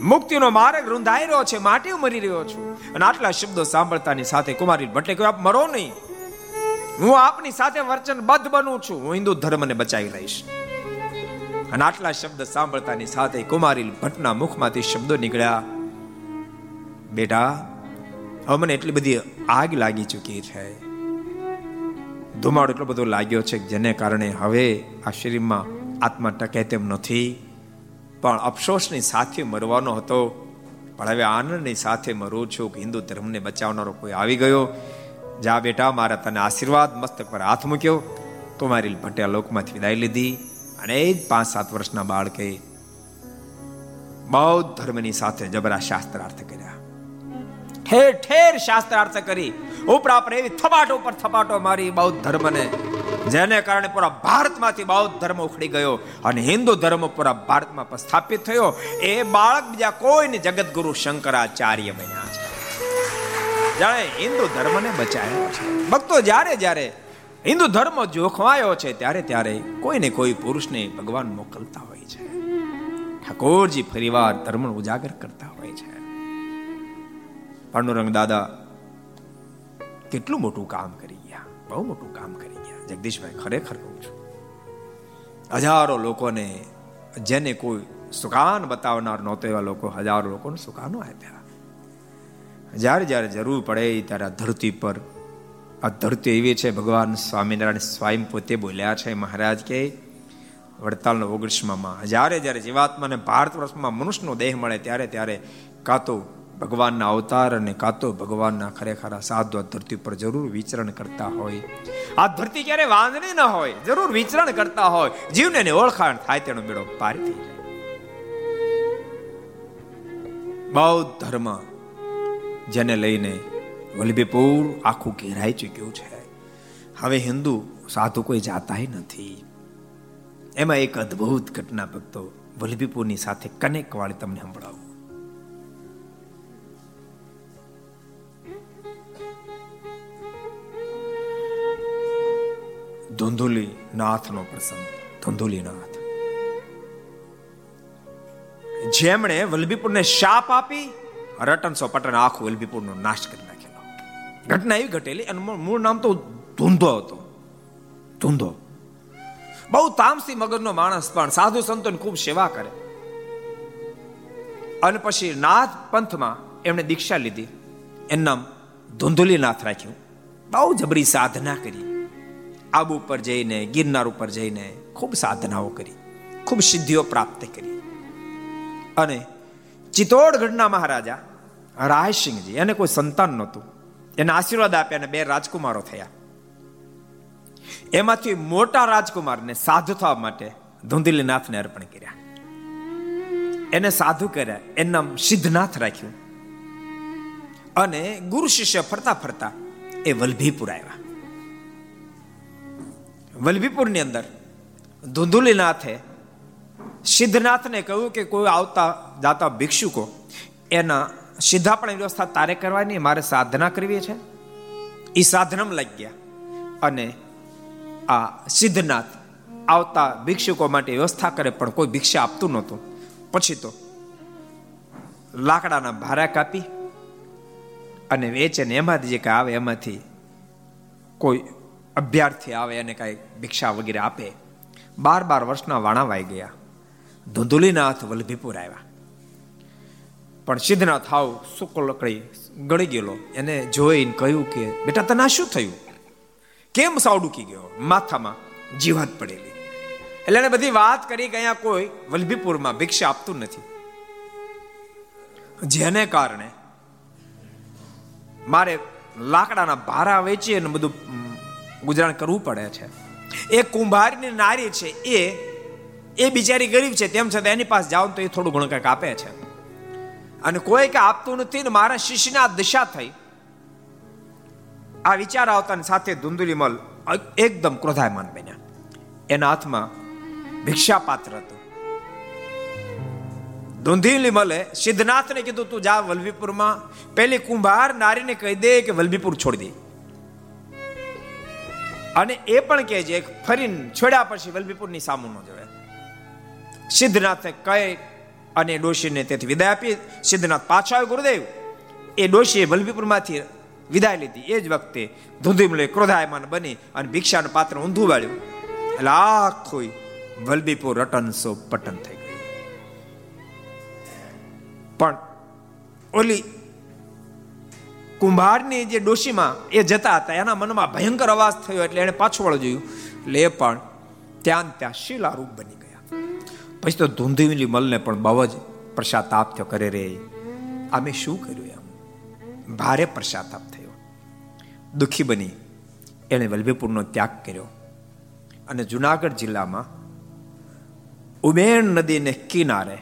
મુક્તિનો માર્ગ રૂંધાઈ રહ્યો છે, માટે મરી રહ્યો છું. અને આટલા શબ્દો સાંભળતાની સાથે કુમારી ભટ્ટે કહ્યું આપ મરો નહીં. હું આપની સાથે વચનબદ્ધ બનું છું. હું હિન્દુ ધર્મને બચાવી લઈશ. અને આટલા શબ્દ સાંભળતાની સાથે કુમારી ભટ્ટના મુખમાંથી શબ્દો નીકળ્યા. બેટા હવે મને એટલી બધી આગ લાગી ચૂકી છે. ધુમાડો એટલો બધો લાગ્યો છે જેને કારણે હવે આ શરીરમાં આત્મા ટકે તેમ નથી. પણ અફસોસની સાથે મરવાનો હતો. પણ હવે આનંદની સાથે મરું છું કે હિન્દુ ધર્મને બચાવનારો કોઈ આવી ગયો. જા બેટા, મારા તને આશીર્વાદ મસ્તક પર હાથ મૂક્યો. કુમારી ભટ્ટે લોકમાંથી વિદાય લીધી અને એ જ પાંચ સાત વર્ષના બાળકે બૌદ્ધ ધર્મની સાથે જબરા શાસ્ત્રાર્થ કર્યા. ઠેર ઠેર શાસ્ત્રાર્થ કરી. ઉપરા પર એવી થપાટો ઉપર થપાટો મારી બૌદ્ધ ધર્મને. જેને કારણે પૂરા ભારતમાંથી બૌદ્ધ ધર્મ ઉખડી ગયો અને હિન્દુ ધર્મ પૂરા ભારતમાં પ્રસ્થાપિત થયો. એ બાળક બીજા કોઈને જગતગુરુ શંકરાચાર્ય બન્યા છે. જાણે હિન્દુ ધર્મને બચાવ્યો છે. ભક્તો જ્યારે જ્યારે હિન્દુ ધર્મ જોખવાયો છે ત્યારે ત્યારે કોઈને કોઈ પુરુષને ભગવાન મોકલતા હોય છે. ઠાકોરજી ફરીવાર ધર્મ ઉજાગર કરતા પાંડુરંગ દાદા, કેટલું મોટું કામ કરી ગયા, બહુ મોટું કામ કરી ગયા. જગદીશભાઈ, ખરેખર કહું છું, હજારો લોકોને જેને કોઈ સુકાન બતાવનાર નહોતો એવા લોકો, હજારો લોકોને સુકાનો આપ્યા. જ્યારે જ્યારે જરૂર પડે ત્યારે આ ધરતી પર, આ ધરતી એવી છે, ભગવાન સ્વામિનારાયણ સ્વયં પોતે બોલ્યા છે, મહારાજ કે વડતાલનો ઓગણીસમાં જ્યારે જ્યારે જીવાત્માને ભારત વર્ષમાં મનુષ્યનો દેહ મળે, ત્યારે ત્યારે કાં તો ભગવાનના અવતાર અને કાં તો ભગવાનના ખરેખર સાધુ આ ધરતી પર જરૂર વિચરણ કરતા હોય. આ ધરતી ક્યારે વાંધણી ન હોય, જરૂર વિચરણ કરતા હોય. જીવને ઓળખાણ થાય તેનો મેળો પાર થઈ જાય. બૌદ્ધ ધર્મ જેને લઈને વલ્લભીપુર આખું ઘેરાઈ ચૂક્યું છે. હવે હિન્દુ સાધુ કોઈ જાતા નથી. એમાં એક અદ્ભુત ઘટના ભક્તો વલ્લભીપુરની સાથે કનેક્ટ વાળી તમને સંભળાવું. ધુંધુલી નાથનો પ્રસંગ. ધુંધુલી નાથ જેમણે વલ્લભીપુરને શાપ આપી રટન સો પટન આખું વલ્લભીપુરનો નાશ કરી નાખેલો. ઘટના એવી ઘટેલી અને મૂળ નામ તો ધૂંધો હતો. ધૂંધો. બહુ તામસી મગજનો માણસ પણ, સાધુ સંતોની ખૂબ સેવા કરે. અને પછી નાથ પંથમાં એમણે દીક્ષા લીધી. એનું નામ ધુંધુલી નાથ રાખ્યું. બહુ જબરી સાધના કરી. આબુ ઉપર જઈને, ગિરનાર ઉપર જઈને ખૂબ સાધનાઓ કરી, ખૂબ સિદ્ધિઓ પ્રાપ્ત કરી. અને ચિત્તોડગઢના મહારાજા રાયસિંહજી, એને કોઈ સંતાન નહોતું. એને આશીર્વાદ આપ્યા અને બે રાજકુમારો થયા. એમાંથી મોટા રાજકુમારને સાધુ થવા માટે ધુંધીલીનાથને અર્પણ કર્યા. એને સાધુ કર્યા, એનું નામ સિદ્ધનાથ રાખ્યું. અને ગુરુ શિષ્ય ફરતા ફરતા એ વલભીપુર આવ્યા. વલભીપુરની અંદર ધુંધુલીનાથે સિદ્ધનાથને કહ્યું કે કોઈ આવતા જાતા ભિક્ષુકો, એના સીધા પણ વ્યવસ્થા તારે કરવાની, મારે સાધના કરવી છે? એ સાધનામાં લાગી ગયા. અને આ સિદ્ધનાથ આવતા ભિક્ષુકો માટે વ્યવસ્થા કરે, પણ કોઈ ભિક્ષા આપતું નહોતું. પછી તો લાકડાના ભારા કાપી અને વેચે ને એમાંથી જે કાંઈ આવે એમાંથી કોઈ અભ્યાર્થી આવે એને કાંઈ ભિક્ષા વગેરે આપે, બાર બાર વર્ષના વાણા વાઈ ગયા. ધુંધુલીનાથ વલ્લભીપુર આવ્યા. પણ સિદ્ધનાથ હાવ સુકો લકડી ગળી ગયેલો. એને જોઈને કહ્યું કે, બેટા, તને શું થયું? કેમ સાવ ડૂકી ગયો? માથામાં જીવાત પડેલી. એટલે એને બધી વાત કરી અહીંયા કોઈ વલ્લભીપુરમાં ભિક્ષા આપતું નથી. જેને કારણે મારે લાકડાના ભારા વેચી અને બધું ગુજરાન કરવું પડે છે. એ કુંભારની નારી છે એ એ બિચારી ગરીબ છે, તેમ છતાં એની પાસે જાઓ તો એ થોડું ઘણું કંઈક આપે છે. અને કોઈ કે આપતું નથી ને મારા શિષ્યને દિશા થઈ. આ વિચાર આવતાની સાથે ધુંધુલીમલ એકદમ ક્રોધાયમાન બન્યા. એના હાથમાં ભિક્ષા પાત્ર હતું. ધુંધીલી મલે સિદ્ધનાથને કીધું, તું જા વલભીપુરમાં. પેલી કુંભાર નારીને કહી દે કે વલ્લભીપુર છોડી દે. અને એ પણ કહે છે ફરીને છોડ્યા પછી વલ્લભીપુરની સામું ન સિદ્ધનાથ સિદ્ધનાથે કહે અને ડોશીને તેથી વિદાય આપી. સિદ્ધનાથ પાછા આવ્યો ગુરુદેવ. એ ડોશીએ વલ્લભીપુરમાંથી વિદાય લીધી. એ જ વખતે ધૂંધીમલે ક્રોધાયમાન બની અને ભિક્ષાનું પાત્ર ઊંધું વાળ્યું. એટલે આખું વલભીપુર રટન સો પટન થઈ ગયું. પણ ઓલી કુંભારની જે ડોશીમાં એ જતા હતા, એના મનમાં ભયંકર અવાજ થયો એટલે એને પાછું વળ જોયું એટલે એ પણ, ત્યાં ત્યાં શિલારૂપ બની ગયા. પછી તો ધૂંધીલી મલને પણ બહુ જ પ્રસાતાપ થયો કરે રે. અમે શું કર્યું એમ? ભારે પ્રસાતાપ થયો. દુઃખી બની, એણે વલ્લભીપુરનો ત્યાગ કર્યો. અને જુનાગઢ જિલ્લામાં ઉમેણ નદીને કિનારે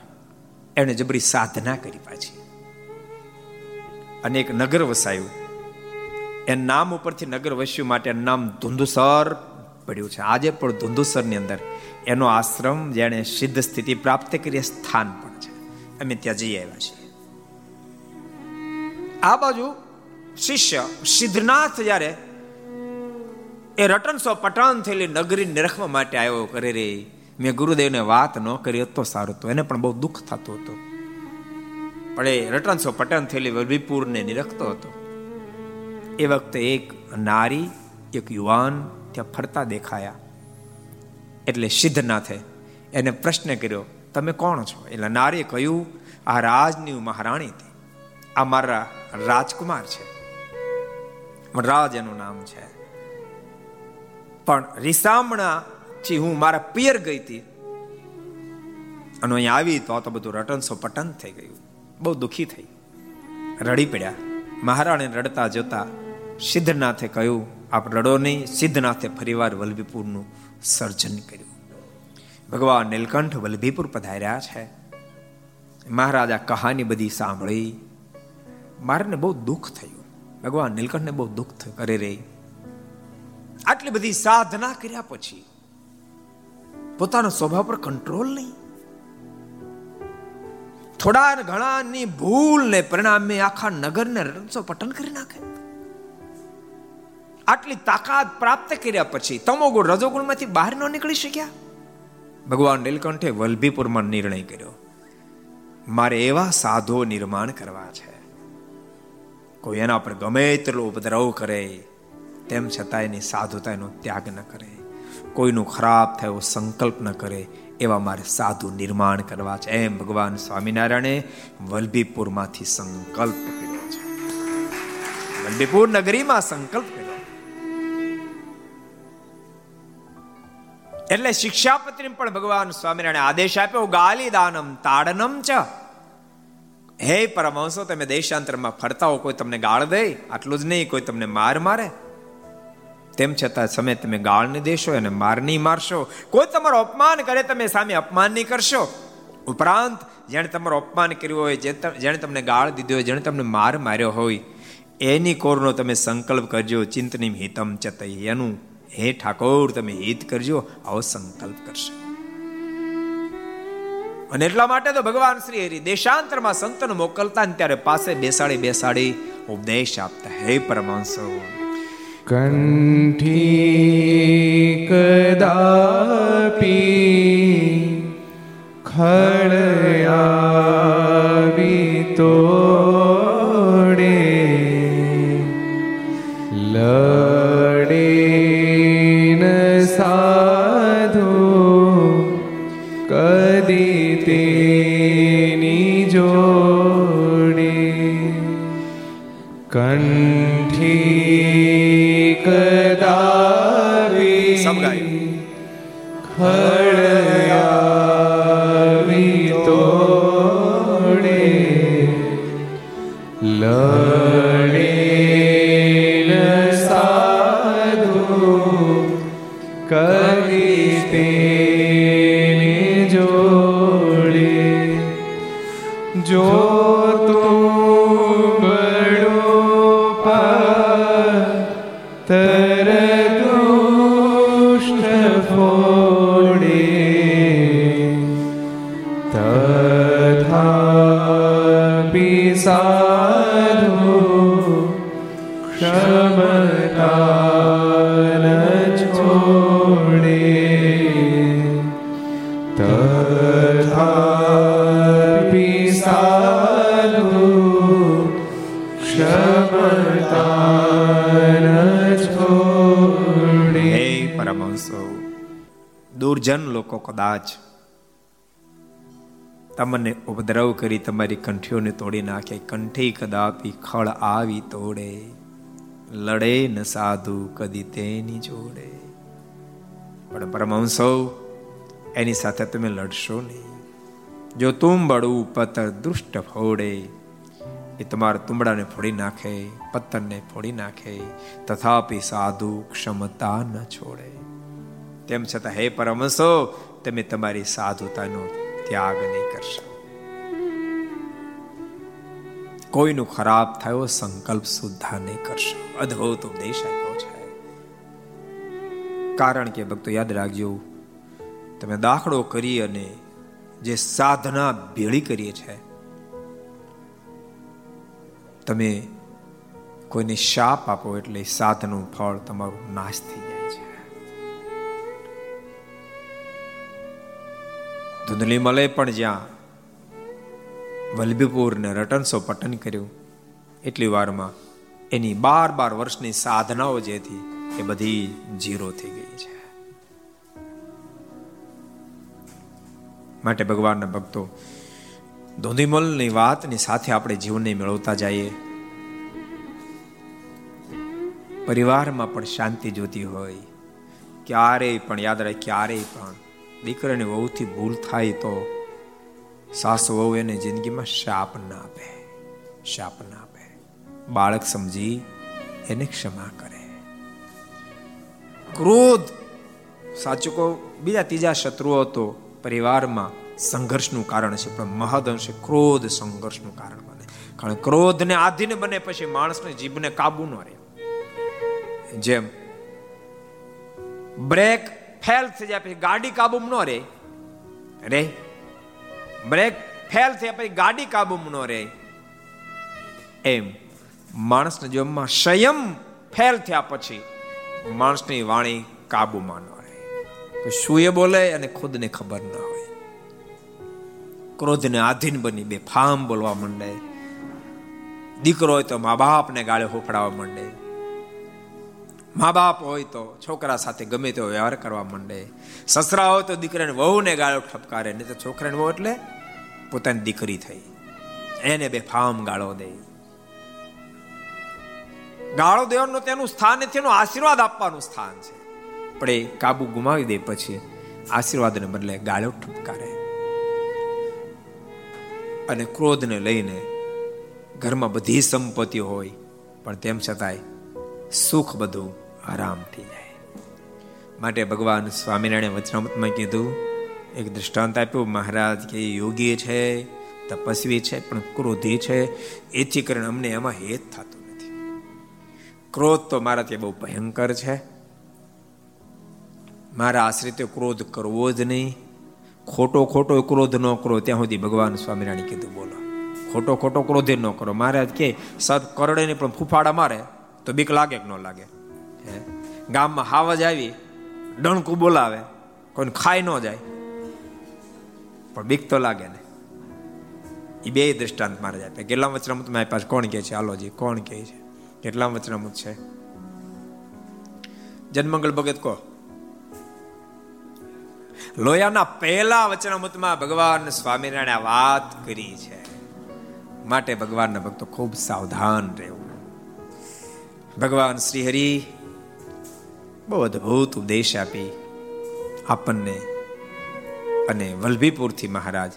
એણે જબરી સાધના કરી પાછી. અને એક નગર વસાયું. એ નામ ઉપરથી નગર વસ્યું માટે નામ ધુંધુસર પડ્યું છે. આજે પણ ધુંધુસરની અંદર એનો આશ્રમ જેણે સિદ્ધ સ્થિતિ પ્રાપ્ત કરી સ્થાન પણ છે. અમે ત્યાં જઈ આવ્યા છીએ. આ બાજુ શિષ્ય સિદ્ધનાથ જ્યારે એ રટનસો પટાન થયેલી નગરી નિરખવા માટે આવ્યો કરે રે, મેં ગુરુદેવને વાત ન કરી તો સારું તો એને પણ બહુ દુઃખ થતું હતું. પણ એ રટનસો પટન થયેલી વલ્લભીપુરને નિરખતો હતો. એ વખતે એક નારી, એક યુવાન ત્યાં ફરતા દેખાયા. એટલે સિદ્ધનાથે એને પ્રશ્ન કર્યો, તમે કોણ છો? એટલે નારીએ કહ્યું, આ રાજની મહારાણી હતી. આ મારા રાજકુમાર છે. રાજ એનું નામ છે. પણ રીસામણા થી હું મારા પિયર ગઈ હતી. અને અહીંયા આવી તો આ તો બધું રટન સો પટન થઈ ગયું. બહુ દુઃખી થઈ. રડી પડ્યા. મહારાણીને રડતા જોતા સિદ્ધનાથે કહ્યું, આપ રડો નહીં. સિદ્ધનાથે ફરીવાર વલ્લભીપુરનું સર્જન કર્યું. ભગવાન નીલકંઠ વલ્લભીપુર પધાર્યા છે. મહારાજા કહાની બધી સાંભળી. મારને બહુ દુઃખ થયું. ભગવાન નીલકંઠને બહુ દુઃખ કરે રે આટલી બધી સાધના કર્યા પછી પોતાનો સ્વભાવ પર કંટ્રોલ નહીં. થોડા ઘણાની ભૂલ ને પરિણામે આખા નગરને રણસો પટન કરી નાખે. આટલી તાકાત પ્રાપ્ત કર્યા પછી તમોગુણ રજોગુણમાંથી બહાર ન નીકળી શક્યા. ભગવાન નીલકંઠે વલ્ભીપુરમાં નિર્ણય કર્યો, મારે એવા સાધુ નિર્માણ કરવા છે. કોઈ એના પર ગમે તેટલો ઉપદ્રવ કરે, તેમ છતાં એની સાધુતા એનો ત્યાગ ન કરે. કોઈનું ખરાબ થયો સંકલ્પ ન કરે, એવા મારે સાધુ નિર્માણ કરવા છે. એમ ભગવાન સ્વામિનારાયણે વલ્ભીપુરમાંથી સંકલ્પ કર્યો છે. વલ્ભીપુર નગરીમાં સંકલ્પ કર્યો. એટલે શિક્ષાપત્રી પણ ભગવાન સ્વામિનારાયણ આદેશ આપ્યો ગાલી દાનમ તાડનમ ચ. હે પરમહંસો, તમે દેશાંતરમાં ફરતા હો, કોઈ તમને ગાળ દે? આટલું જ નહીં, કોઈ તમને માર મારે. તેમ છતાં સમય તમે ગાળ નહીં દેશો અને માર નહીં મારશો. કોઈ તમારો અપમાન કરે તમે સામે અપમાન નહીં કરશો. ઉપરાંત, જેણે તમારો અપમાન કર્યું હોય જેણે તમને ગાળ દીધી હોય, જેણે તમને માર માર્યો હોય, એની કોરનો તમે સંકલ્પ કરજો ચિંતની હિતમ ચતઈ એનું હે ઠાકોર, તમે હિત કરજો, આવો સંકલ્પ કરશે. અને એટલા માટે તો ભગવાન શ્રી હરિ દેશાંતરમાં સંતન મોકલતા ને ત્યારે પાસે બેસાડી બેસાડી ઉપદેશ આપતા. હે પરમાંસો કંઠી કદાપી ખળયાવી તો કદાચ તમને ઉપદ્રવ કરી તમારી કંઠીઓને તોડી નાખે, કંઠી કદાપી ખળ આવી તોડે, લડે ન સાધુ કદી તેની જોડે. પણ પરમહંસો, એની સાથે તમે લડશો નહીં. જો તુંબડું પતર દુષ્ટ ફોડે એ તમારા તુંબડાને ફોડી નાખે પત્તરને ફોડી નાખે, તથાપી સાધુ ક્ષમતા ન છોડે. તેમ છતાં, હે પરમહંસો, તમે તમારી સાધુતાનો ત્યાગ નહીં કરશો. કોઈનું ખરાબ થયો સંકલ્પ સુદ્ધા નહીં કરશો. અદ્ભુત ઉપદેશ આપ્યો છે. કારણ કે, ભક્તો, યાદ રાખજો, તમે દાખલો કરી અને જે સાધના ભેળી કરીએ છે તમે કોઈને શાપ આપો એટલે સાધનું ફળ તમારું નાશ થઈ જાય ધુંધલી મલે પણ જ્યાં વલ્લભીપુરને રટનસો પટન કર્યું, એટલી વારમાં એની બાર બાર વર્ષની સાધનાઓ જે હતી એ બધી જીરો થઈ ગઈ છે. માટે ભગવાનના ભક્તો ધોધીમલની વાતની સાથે આપણે જીવનને મેળવતા જઈએ. પરિવારમાં પણ શાંતિ જોતી હોય. ક્યારેય પણ યાદ રાખે ક્યારેય પણ. દીકરાને વહુથી ભૂલ થાય તો સાસુ વહુ એને જિંદગીમાં શાપ ના આપે, શાપ ના આપે. બાળક સમજી, એને ક્ષમા કરે. ક્રોધ સાચું કહો, બીજા ત્રીજા શત્રુઓ તો પરિવારમાં સંઘર્ષનું કારણ છે, પણ મહદઅંશે ક્રોધ સંઘર્ષનું કારણ બને. કારણ ક્રોધને આધીન બને પછી માણસને જીભને કાબુ ન રહે. જેમ બ્રેક ફેલ થઈ જાય પછી ગાડી કાબુ ન રહે, રે? બ્રેક ફેલ થયા પછી ગાડી કાબુમાં ન રહે. એમ માણસના જીવનમાં સંયમ ફેલ થયા પછી માણસની વાણી કાબુમાં ન રહે. શું એ બોલે? અને ખુદને ખબર ન હોય. ક્રોધને આધીન બની બે ફામ બોલવા માંડે. દીકરો હોય તો મા બાપને ગાળે હોફડાવા માંડે. મા બાપ હોય તો છોકરા સાથે ગમે તેવો વ્યવહાર કરવા માંડે. સસરા હોય તો દીકરાને વહુને ગાળો ઠપકારે, નહીં તો છોકરાને વહુ એટલે પોતાની દીકરી થઈ. એને બે ફામ ગાળો દે. ગાળો દેવાનું તેનું સ્થાન નથી, એનું આશીર્વાદ આપવાનું સ્થાન છે. પણ એ કાબુ ગુમાવી દે પછી આશીર્વાદને બદલે ગાળો ઠપકારે. અને ક્રોધને લઈને ઘરમાં બધી સંપત્તિ હોય, પણ તેમ છતાંય સુખ બધું આરામ થઈ જાય. માટે ભગવાન સ્વામિનારાયણ વચનામતમાં કીધું, એક દૃષ્ટાંત આપ્યું, મહારાજ કે યોગી છે, તપસ્વી છે, પણ ક્રોધી છે, એથી કરીને અમને એમાં હેત થતું નથી. ક્રોધ તો મારા ત્યાં બહુ ભયંકર છે. મારા આશ્રિતે ક્રોધ કરવો જ નહીં. ખોટો ખોટો ક્રોધ ન કરો. ત્યાં સુધી ભગવાન સ્વામિનારાયણ કીધું, બોલો. ખોટો ખોટો ક્રોધે ન કરો. મહારાજ કે સદ કરડે પણ ફૂફાડા મારે. તો બીક લાગે કે ન લાગે? ગામમાં હાવજ આવી, ડણકું બોલાવે, કોઈને ખાઈ ન જાય. પણ બીક તો લાગે ને. એ બે દ્રષ્ટાંત મારે જાય કેટલા વચનામત મારી પાસે કોણ કહે છે? આલોજી કોણ કહે છે? કેટલા વચનામત છે? જન્મંગલ ભગત કહો લોયાના પહેલા વચનામૃતમાં ભગવાન સ્વામિનારાયણ વાત કરી છે. માટે ભગવાનના ભક્તો ખૂબ સાવધાન રહેવું. ભગવાન શ્રી હરિ બહુ અદ્ભુત ઉપદેશ આપી આપણને અને વલ્લભીપુરથી મહારાજ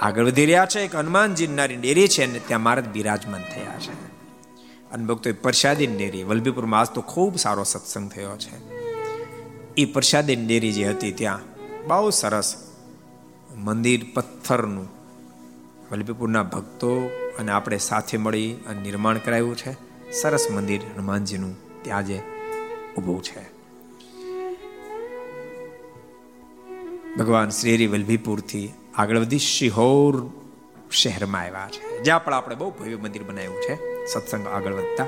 આગળ વધી રહ્યા છે. એક હનુમાનજી નારી ડેરી છે અને ત્યાં મહારાજ બિરાજમાન થયા છે. અને ભક્તો પ્રસાદી ડેરી વલ્લભીપુરમાં આજ તો ખૂબ સારો સત્સંગ થયો છે. એ પ્રસાદી ડેરી જે હતી ત્યાં. બહુ સરસ. મંદિર પથ્થરનું. વલ્લભીપુરના ભક્તો અને આપણે સાથે મળી અને નિર્માણ કરાવ્યું છે. સરસ મંદિર હનુમાનજીનું ત્યાં જે ઊભું છે. ભગવાન શ્રી વલ્લભીપુરથી આગળ વધી શિહોર શહેરમાં આવ્યા છે. જ્યાં પણ આપણે બહુ ભવ્ય મંદિર બનાવ્યું છે. સત્સંગ આગળ વધતા.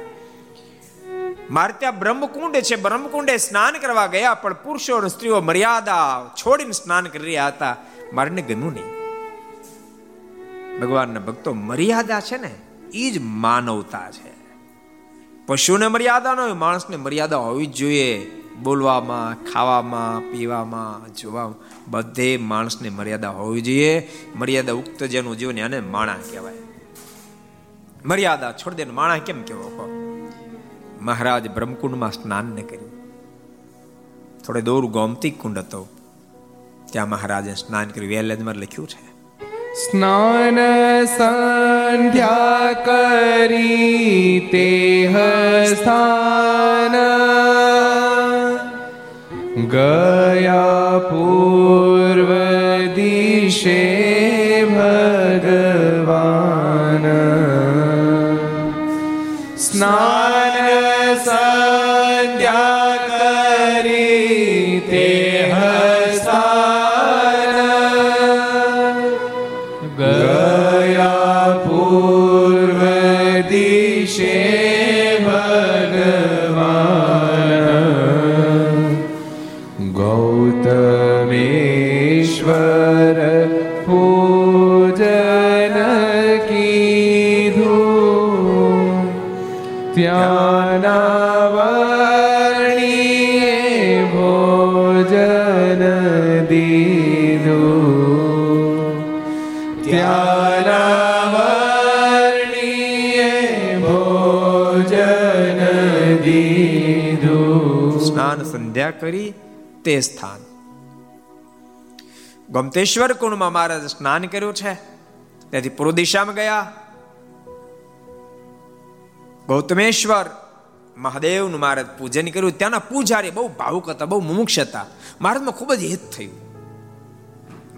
મારે ત્યાં બ્રહ્મકુંડ છે. બ્રહ્મકુંડે સ્નાન કરવા ગયા, પણ પુરુષો અને સ્ત્રીઓ મર્યાદા છોડીને સ્નાન કરી રહ્યા હતા. મારે ગમ્યું નહીં. ભગવાનના ભક્તો મર્યાદા છે ને એ જ માનવતા છે. પશુને મર્યાદા ન હોય, માણસને મર્યાદા હોવી જ જોઈએ. બોલવામાં, ખાવામાં, પીવામાં, જોવામાં, બધે માણસને મર્યાદા હોવી જોઈએ. મર્યાદા ઉક્ત જેનું જીવન એને માણા કહેવાય. મર્યાદા છોડ દે માણા કેમ કેવો કહો? મહારાજ બ્રહ્મકુંડમાં સ્નાન ને કર્યું. થોડે દૂર ગોમતી કુંડ હતો. ત્યાં મહારાજે સ્નાન કર્યું. વેલેજમાં લખ્યું છે. સ્નાન સંધ્યા કરી તે સ્થાન. ગયા પૂર્વ દિશે ભગવાન. સ્નાન સ્નાન સંધ્યા કરી તે સ્થાન. ગમતેશ્વર કુંડમાં મહારાજ સ્નાન કર્યું છે. ત્યાંથી પૂર્વ દિશામાં ગયા. ગૌતમેશ્વર મહાદેવનું મહારાજ પૂજન કર્યું. ત્યાંના પૂજારી બહુ ભાવુક હતા, બહુ મુમુક્ષ હતા. મહારાજમાં ખૂબ જ હિત થયું.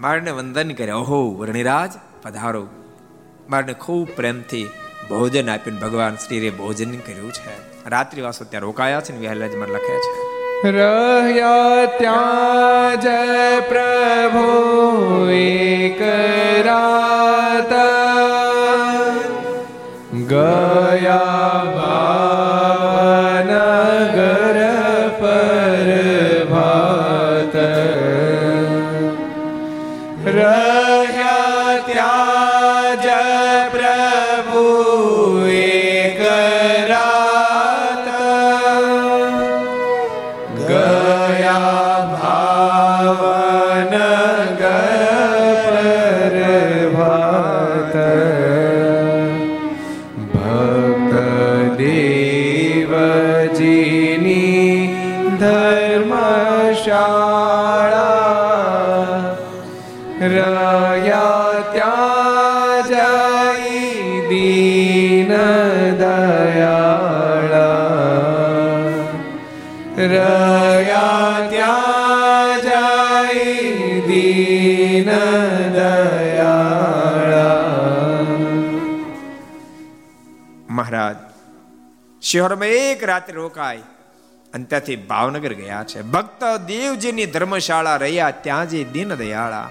મારને વંદન કર્યા, ઓહો, વર્ણિરાજ, પધારો. મારને ખૂબ પ્રેમથી ભોજન આપીને ભગવાન શ્રીએ ભોજન કર્યું છે. રાત્રિવાસો ત્યાં રોકાયા છે ને વહેલા જ મને લખે છે. રહ્યા ત્યાં જય પ્રભુ શહેરમાં એક રાત્રે રોકાય અને ત્યાંથી ભાવનગર ગયા છે. ભક્ત દેવજીની ધર્મશાળા રહ્યા ત્યાં જે દિન દયાળા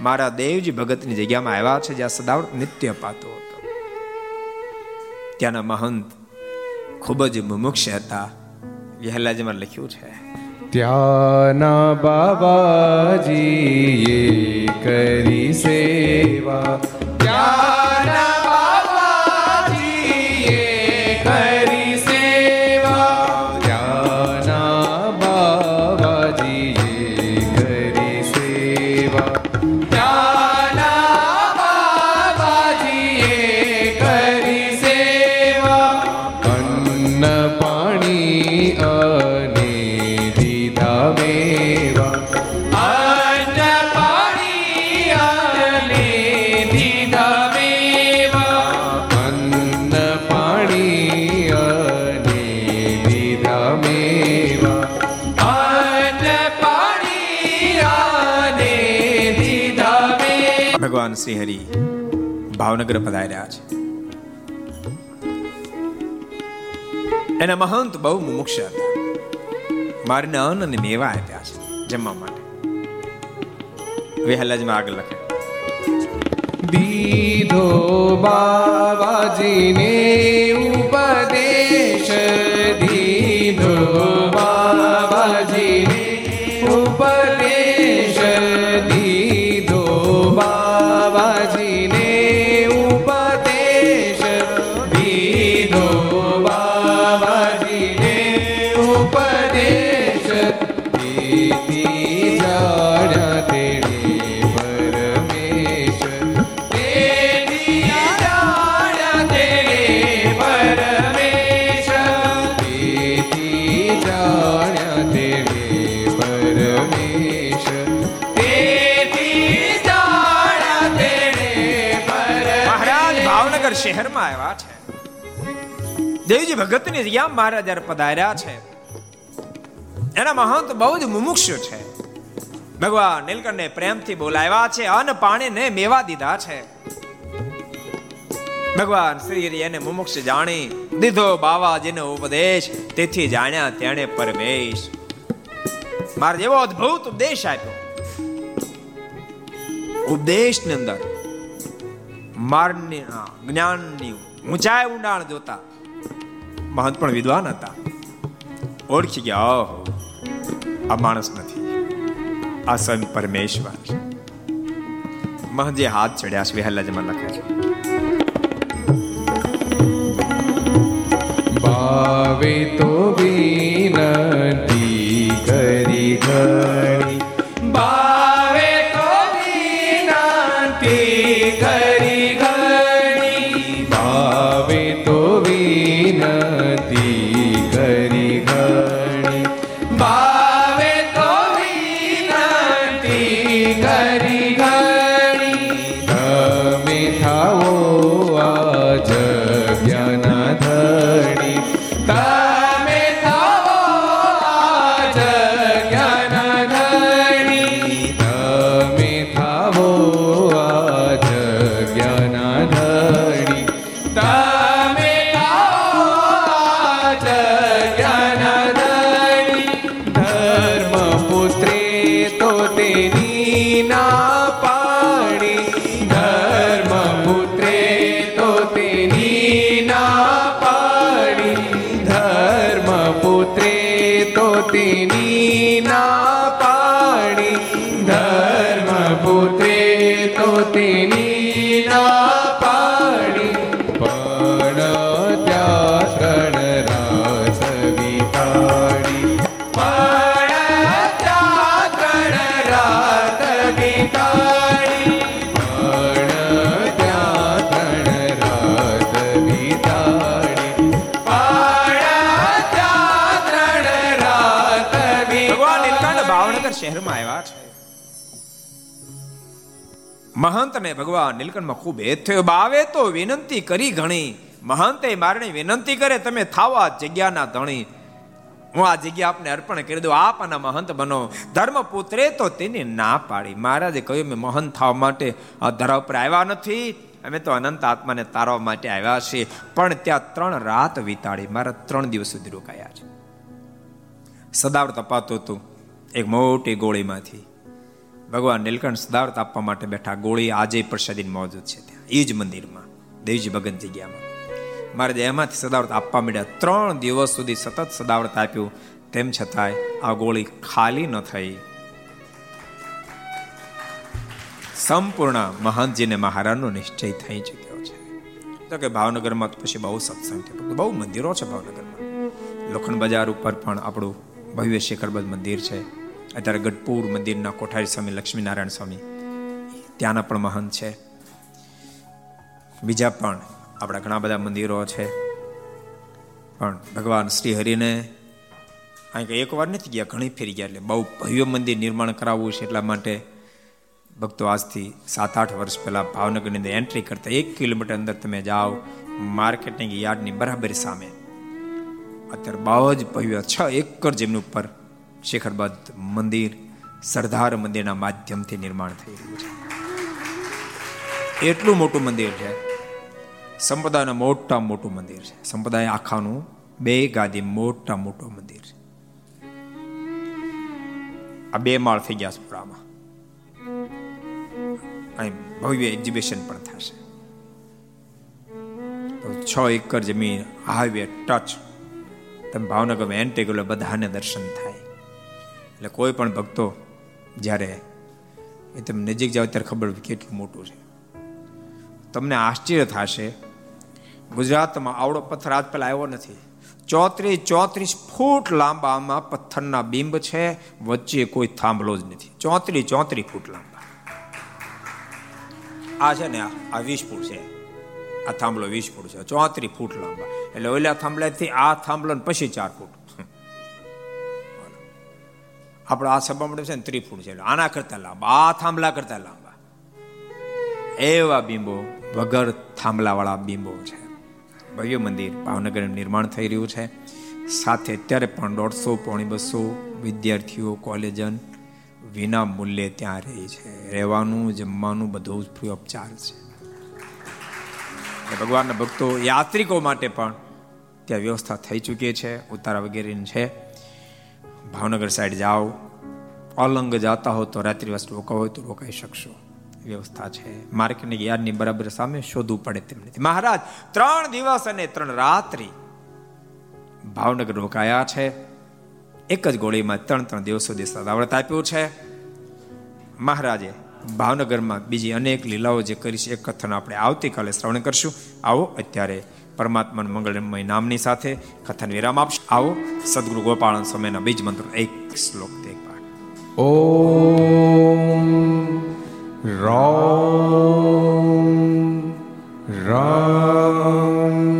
મારા દેવજી ભગતની જગ્યામાં આવ્યા છે, જ્યાં સદાવત નિત્ય પાતો હતો. ત્યાંના મહંત ખૂબ જ મુમુક્ષ હતા. વહેલાજીમાં લખ્યું છે. ત્યાંના બાબાજી કરી સેવા. ભાવનગર પધાર્યા છે. એના મહંત બહુ મુમુક્ષ હતા. મારીને અન્ન અને મેવા આપ્યા છે જમવા માટે. વહેલાજમાં આગળ લખે દીધો બાબાજીને ઉપદેશ આવ્યા છે. દેવજી ભગતની જગ્યા મહારાજ પધાર્યા છે, એના મહંત બહુ જ મુમુક્ષ છે. ભગવાન નીલકંઠને પ્રેમથી બોલાવ્યા છે, અન્ન પાણીને મેવા દીધા છે. ભગવાન શ્રી એને મુમુક્ષ જાણી દીધો, બાવાજીનો ઉપદેશ તેથી જાણ્યા તેણે પરમેશ. મારે એવો અદ્ભુત ઉપદેશ આપ્યો. ઉપદેશની અંદર મારની જ્ઞાનની ઊંચાઈ ઊંડાણ જોતા. મહંત પણ વિદ્વાન હતા. ઓળખી ગયા, ઓહો, આ માણસ નથી. આ સંત પરમેશ્વર. છે મહંતજી હાથ ચડ્યા છે વિહલ્લાજમાં લખે છે. ભાવે તો વિનંતી કરી ઘણી મહંત ભગવાન નીલકંઠમાં ખૂબ હેત થયો બાવે તો વિનંતી કરી ઘણી. મહંતે મારણી વિનંતી કરે, તમે થાવા જગ્યાના ધણી. હું આ જગ્યા આપને અર્પણ કરી દઉં, આપ આના મહંત બનો. ધર્મ પુત્રે તો તેને ના પાડી. મહારાજે કહ્યું, મેં મહંત થવા માટે આ ધરા ઉપર આવ્યા નથી. અમે તો અનંત આત્માને તારવા માટે આવ્યા છીએ. પણ ત્યાં ત્રણ રાત વિતાડી. મારા ત્રણ દિવસ સુધી રોકાયા છે. સદાવર તપાતું હતું, એક મોટી ગોળીમાંથી. ભગવાન નીલકંઠ સિદ્ધાર્થ આપવા માટે બેઠા. ગોળી આજે પ્રસાદી મોજૂદ છે ત્યાં. એ જ મંદિરમાં, દેવજી ભગત જગ્યામાં. મારે એમાંથી સદાવર્ત આપવા માંડ્યા. ત્રણ દિવસ સુધી સતત સદાવર્ત આપ્યું. તેમ છતાંય આ ગોળી ખાલી ન થઈ. સંપૂર્ણ મહંતજીને મહારાજનો નિશ્ચય થઈ ચૂક્યો છે. તો કે ભાવનગરમાં તો પછી બહુ સત્સંગ છે બહુ મંદિરો છે ભાવનગરમાં. લોખંડ બજાર ઉપર પણ આપણું ભવ્ય શિખરબદ્ધ મંદિર છે. અત્યારે ગઢપુર મંદિરના કોઠારી સ્વામી, લક્ષ્મીનારાયણ સ્વામી. ત્યાંના પણ મહંત છે. બીજા પણ આપણા ઘણા બધા મંદિરો છે. પણ ભગવાન શ્રી હરિને અહીં એક વાર નથી ગયા, ઘણી ફેરી ગયા એટલે બહુ ભવ્ય મંદિર નિર્માણ કરાવવું છે એટલા માટે ભક્તો આજથી સાત આઠ વર્ષ પહેલાં ભાવનગરની અંદર એન્ટ્રી કરતા એક કિલોમીટર અંદર તમે જાઓ માર્કેટિંગ યાર્ડની બરાબર સામે. અત્યારે બહુ જ ભવ્ય છ એકર જમીન ઉપર શિખરબદ્ધ મંદિર, સરદાર મંદિરના માધ્યમથી નિર્માણ થઈ રહ્યું છે. એટલું મોટું મંદિર છે. સંપ્રદાયનું મોટા મોટું મંદિર છે. સંપ્રદાય આખાનું બે ગાદી મોટા મોટું મંદિર છે. આ બે માળ થઈ ગયા પુરામાં. અહીં ભવ્ય એક્ઝિબિશન પણ થશે. છ એકર જમીન હાઈવે ટચ તમે ભાવનગરમાં એન્ટ્રી બધાને દર્શન થાય. એટલે કોઈ પણ ભક્તો જ્યારે એ તમે નજીક જાઓ ત્યારે ખબર કેટલું મોટું છે. તમને આશ્ચર્ય થશે, ગુજરાતમાં આવડો પથ્થર આજ પહેલા આવ્યો નથી. ચોત્રીસ ચોત્રીસ ફૂટ લાંબામાં પથ્થરના બિંબ છે, વચ્ચે કોઈ થાંભલો જ નથી. ચોત્રીસ ચોત્રીસ ફૂટ લાંબા. આ છે ને, આ વીસ ફૂટ છે. આ થાંભલો વીસ ફૂટ છે. ચોત્રીસ ફૂટ લાંબા. એટલે ઓલા થાંભલાથી આ થાંભલો પછી ચાર ફૂટ. આપણો આ સભા મળે છે ને ત્રિફૂડ છે. આના કરતા લાંબા, આ થાંભલા કરતા લાંબા. એવા બિંબો વગર થાંભલાવાળા બિંબો છે. ભવ્ય મંદિર ભાવનગર નિર્માણ થઈ રહ્યું છે. સાથે અત્યારે પણ દોઢસો પોણી બસો વિદ્યાર્થીઓ કોલેજન વિના મૂલ્યે ત્યાં રહે છે. રહેવાનું, જમવાનું બધું જ ફ્રી ઓફ ચાર્જ છે ભગવાનના ભક્તો યાત્રિકો માટે પણ ત્યાં વ્યવસ્થા થઈ ચૂકી છે. ઉતારા વગેરેની છે. ભાવનગર સાઈડ જાઓ, અલંગ જાતા હો તો રાત્રિ વાસ રોકાવ હોય તો રોકાઈ શકશો. વ્યવસ્થા છે. માર્કેટની યાદની બરાબર સામે શોધવું પડે તેમ નથી. મહારાજ, ત્રણ દિવસ અને ત્રણ રાત્રિ ભાવનગર રોકાયા છે. એક જ ગોળીમાં ત્રણ ત્રણ દિવસ સુધી સદાવ્રત આપ્યું છે. મહારાજે ભાવનગરમાં બીજી અનેક લીલાઓ જે કરી છે એ કથન આપણે આવતીકાલે શ્રવણ કરશું. આવો, અત્યારે પરમાત્માના મંગળમય નામની સાથે કથન વિરામ આપશે. આવો, સદગુરુ ગોપાલ સમયના બીજ મંત્ર એક શ્લોક એક પાઠ. ઓમ રામ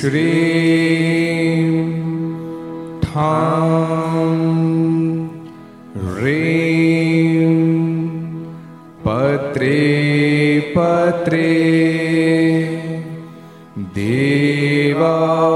શ્રી ઠામ રે પત્રે પત્રે દેવાના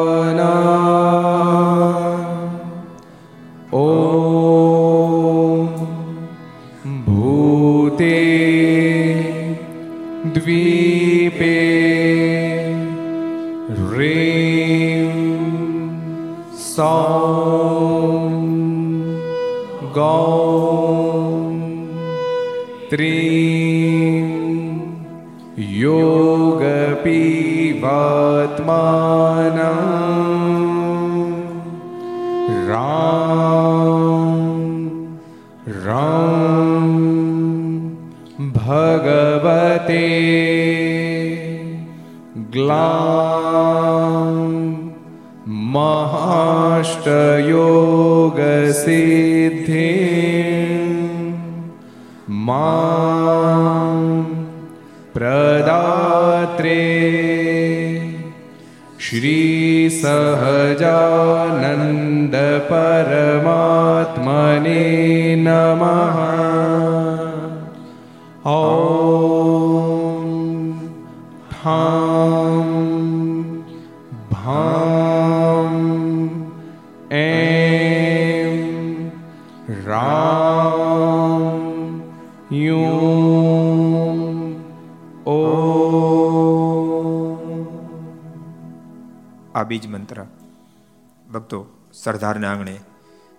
સરદારના આંગણે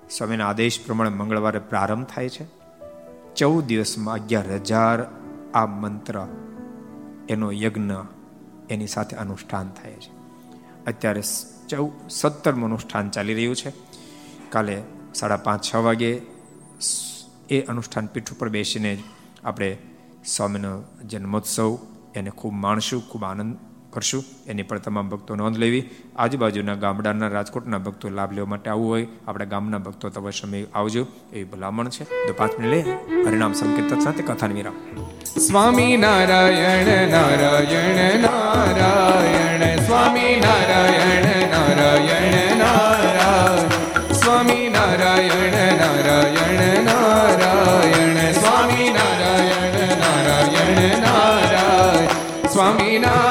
સ્વામીના આદેશ પ્રમાણે મંગળવારે પ્રારંભ થાય છે. ચૌદ દિવસમાં અગિયાર હજાર આ મંત્ર, એનો યજ્ઞ એની સાથે અનુષ્ઠાન થાય છે. અત્યારે ચૌ, સત્તરમું અનુષ્ઠાન ચાલી રહ્યું છે. કાલે સાડા પાંચ, છ વાગે એ અનુષ્ઠાન પીઠ ઉપર બેસીને આપણે સ્વામીનો જન્મોત્સવ, એને ખૂબ માણશું, ખૂબ આનંદ કરશું. એની પણ તમામ ભક્તો નોંધ લેવી. આજુબાજુના ગામડાના રાજકોટના ભક્તો લાભ લેવા માટે આવવું હોય, આપણા ગામના ભક્તો તમે સમય આવજો, એવી ભલામણ છે. તો પાંચ મિનિટ લે હરિનામ સંકીર્તન સાથે કથાને વિરામ. સ્વામી નારાયણ નારાયણ નારાયણ, સ્વામી નારાયણ નારાયણ નારાયણ. સ્વામી નારાયણ નારાયણ નારાયણ, સ્વામી નારાયણ નારાયણ નારાયણ. સ્વામી નારાયણ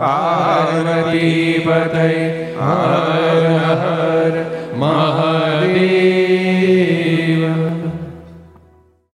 पार्वतीपतये हर हर महादेव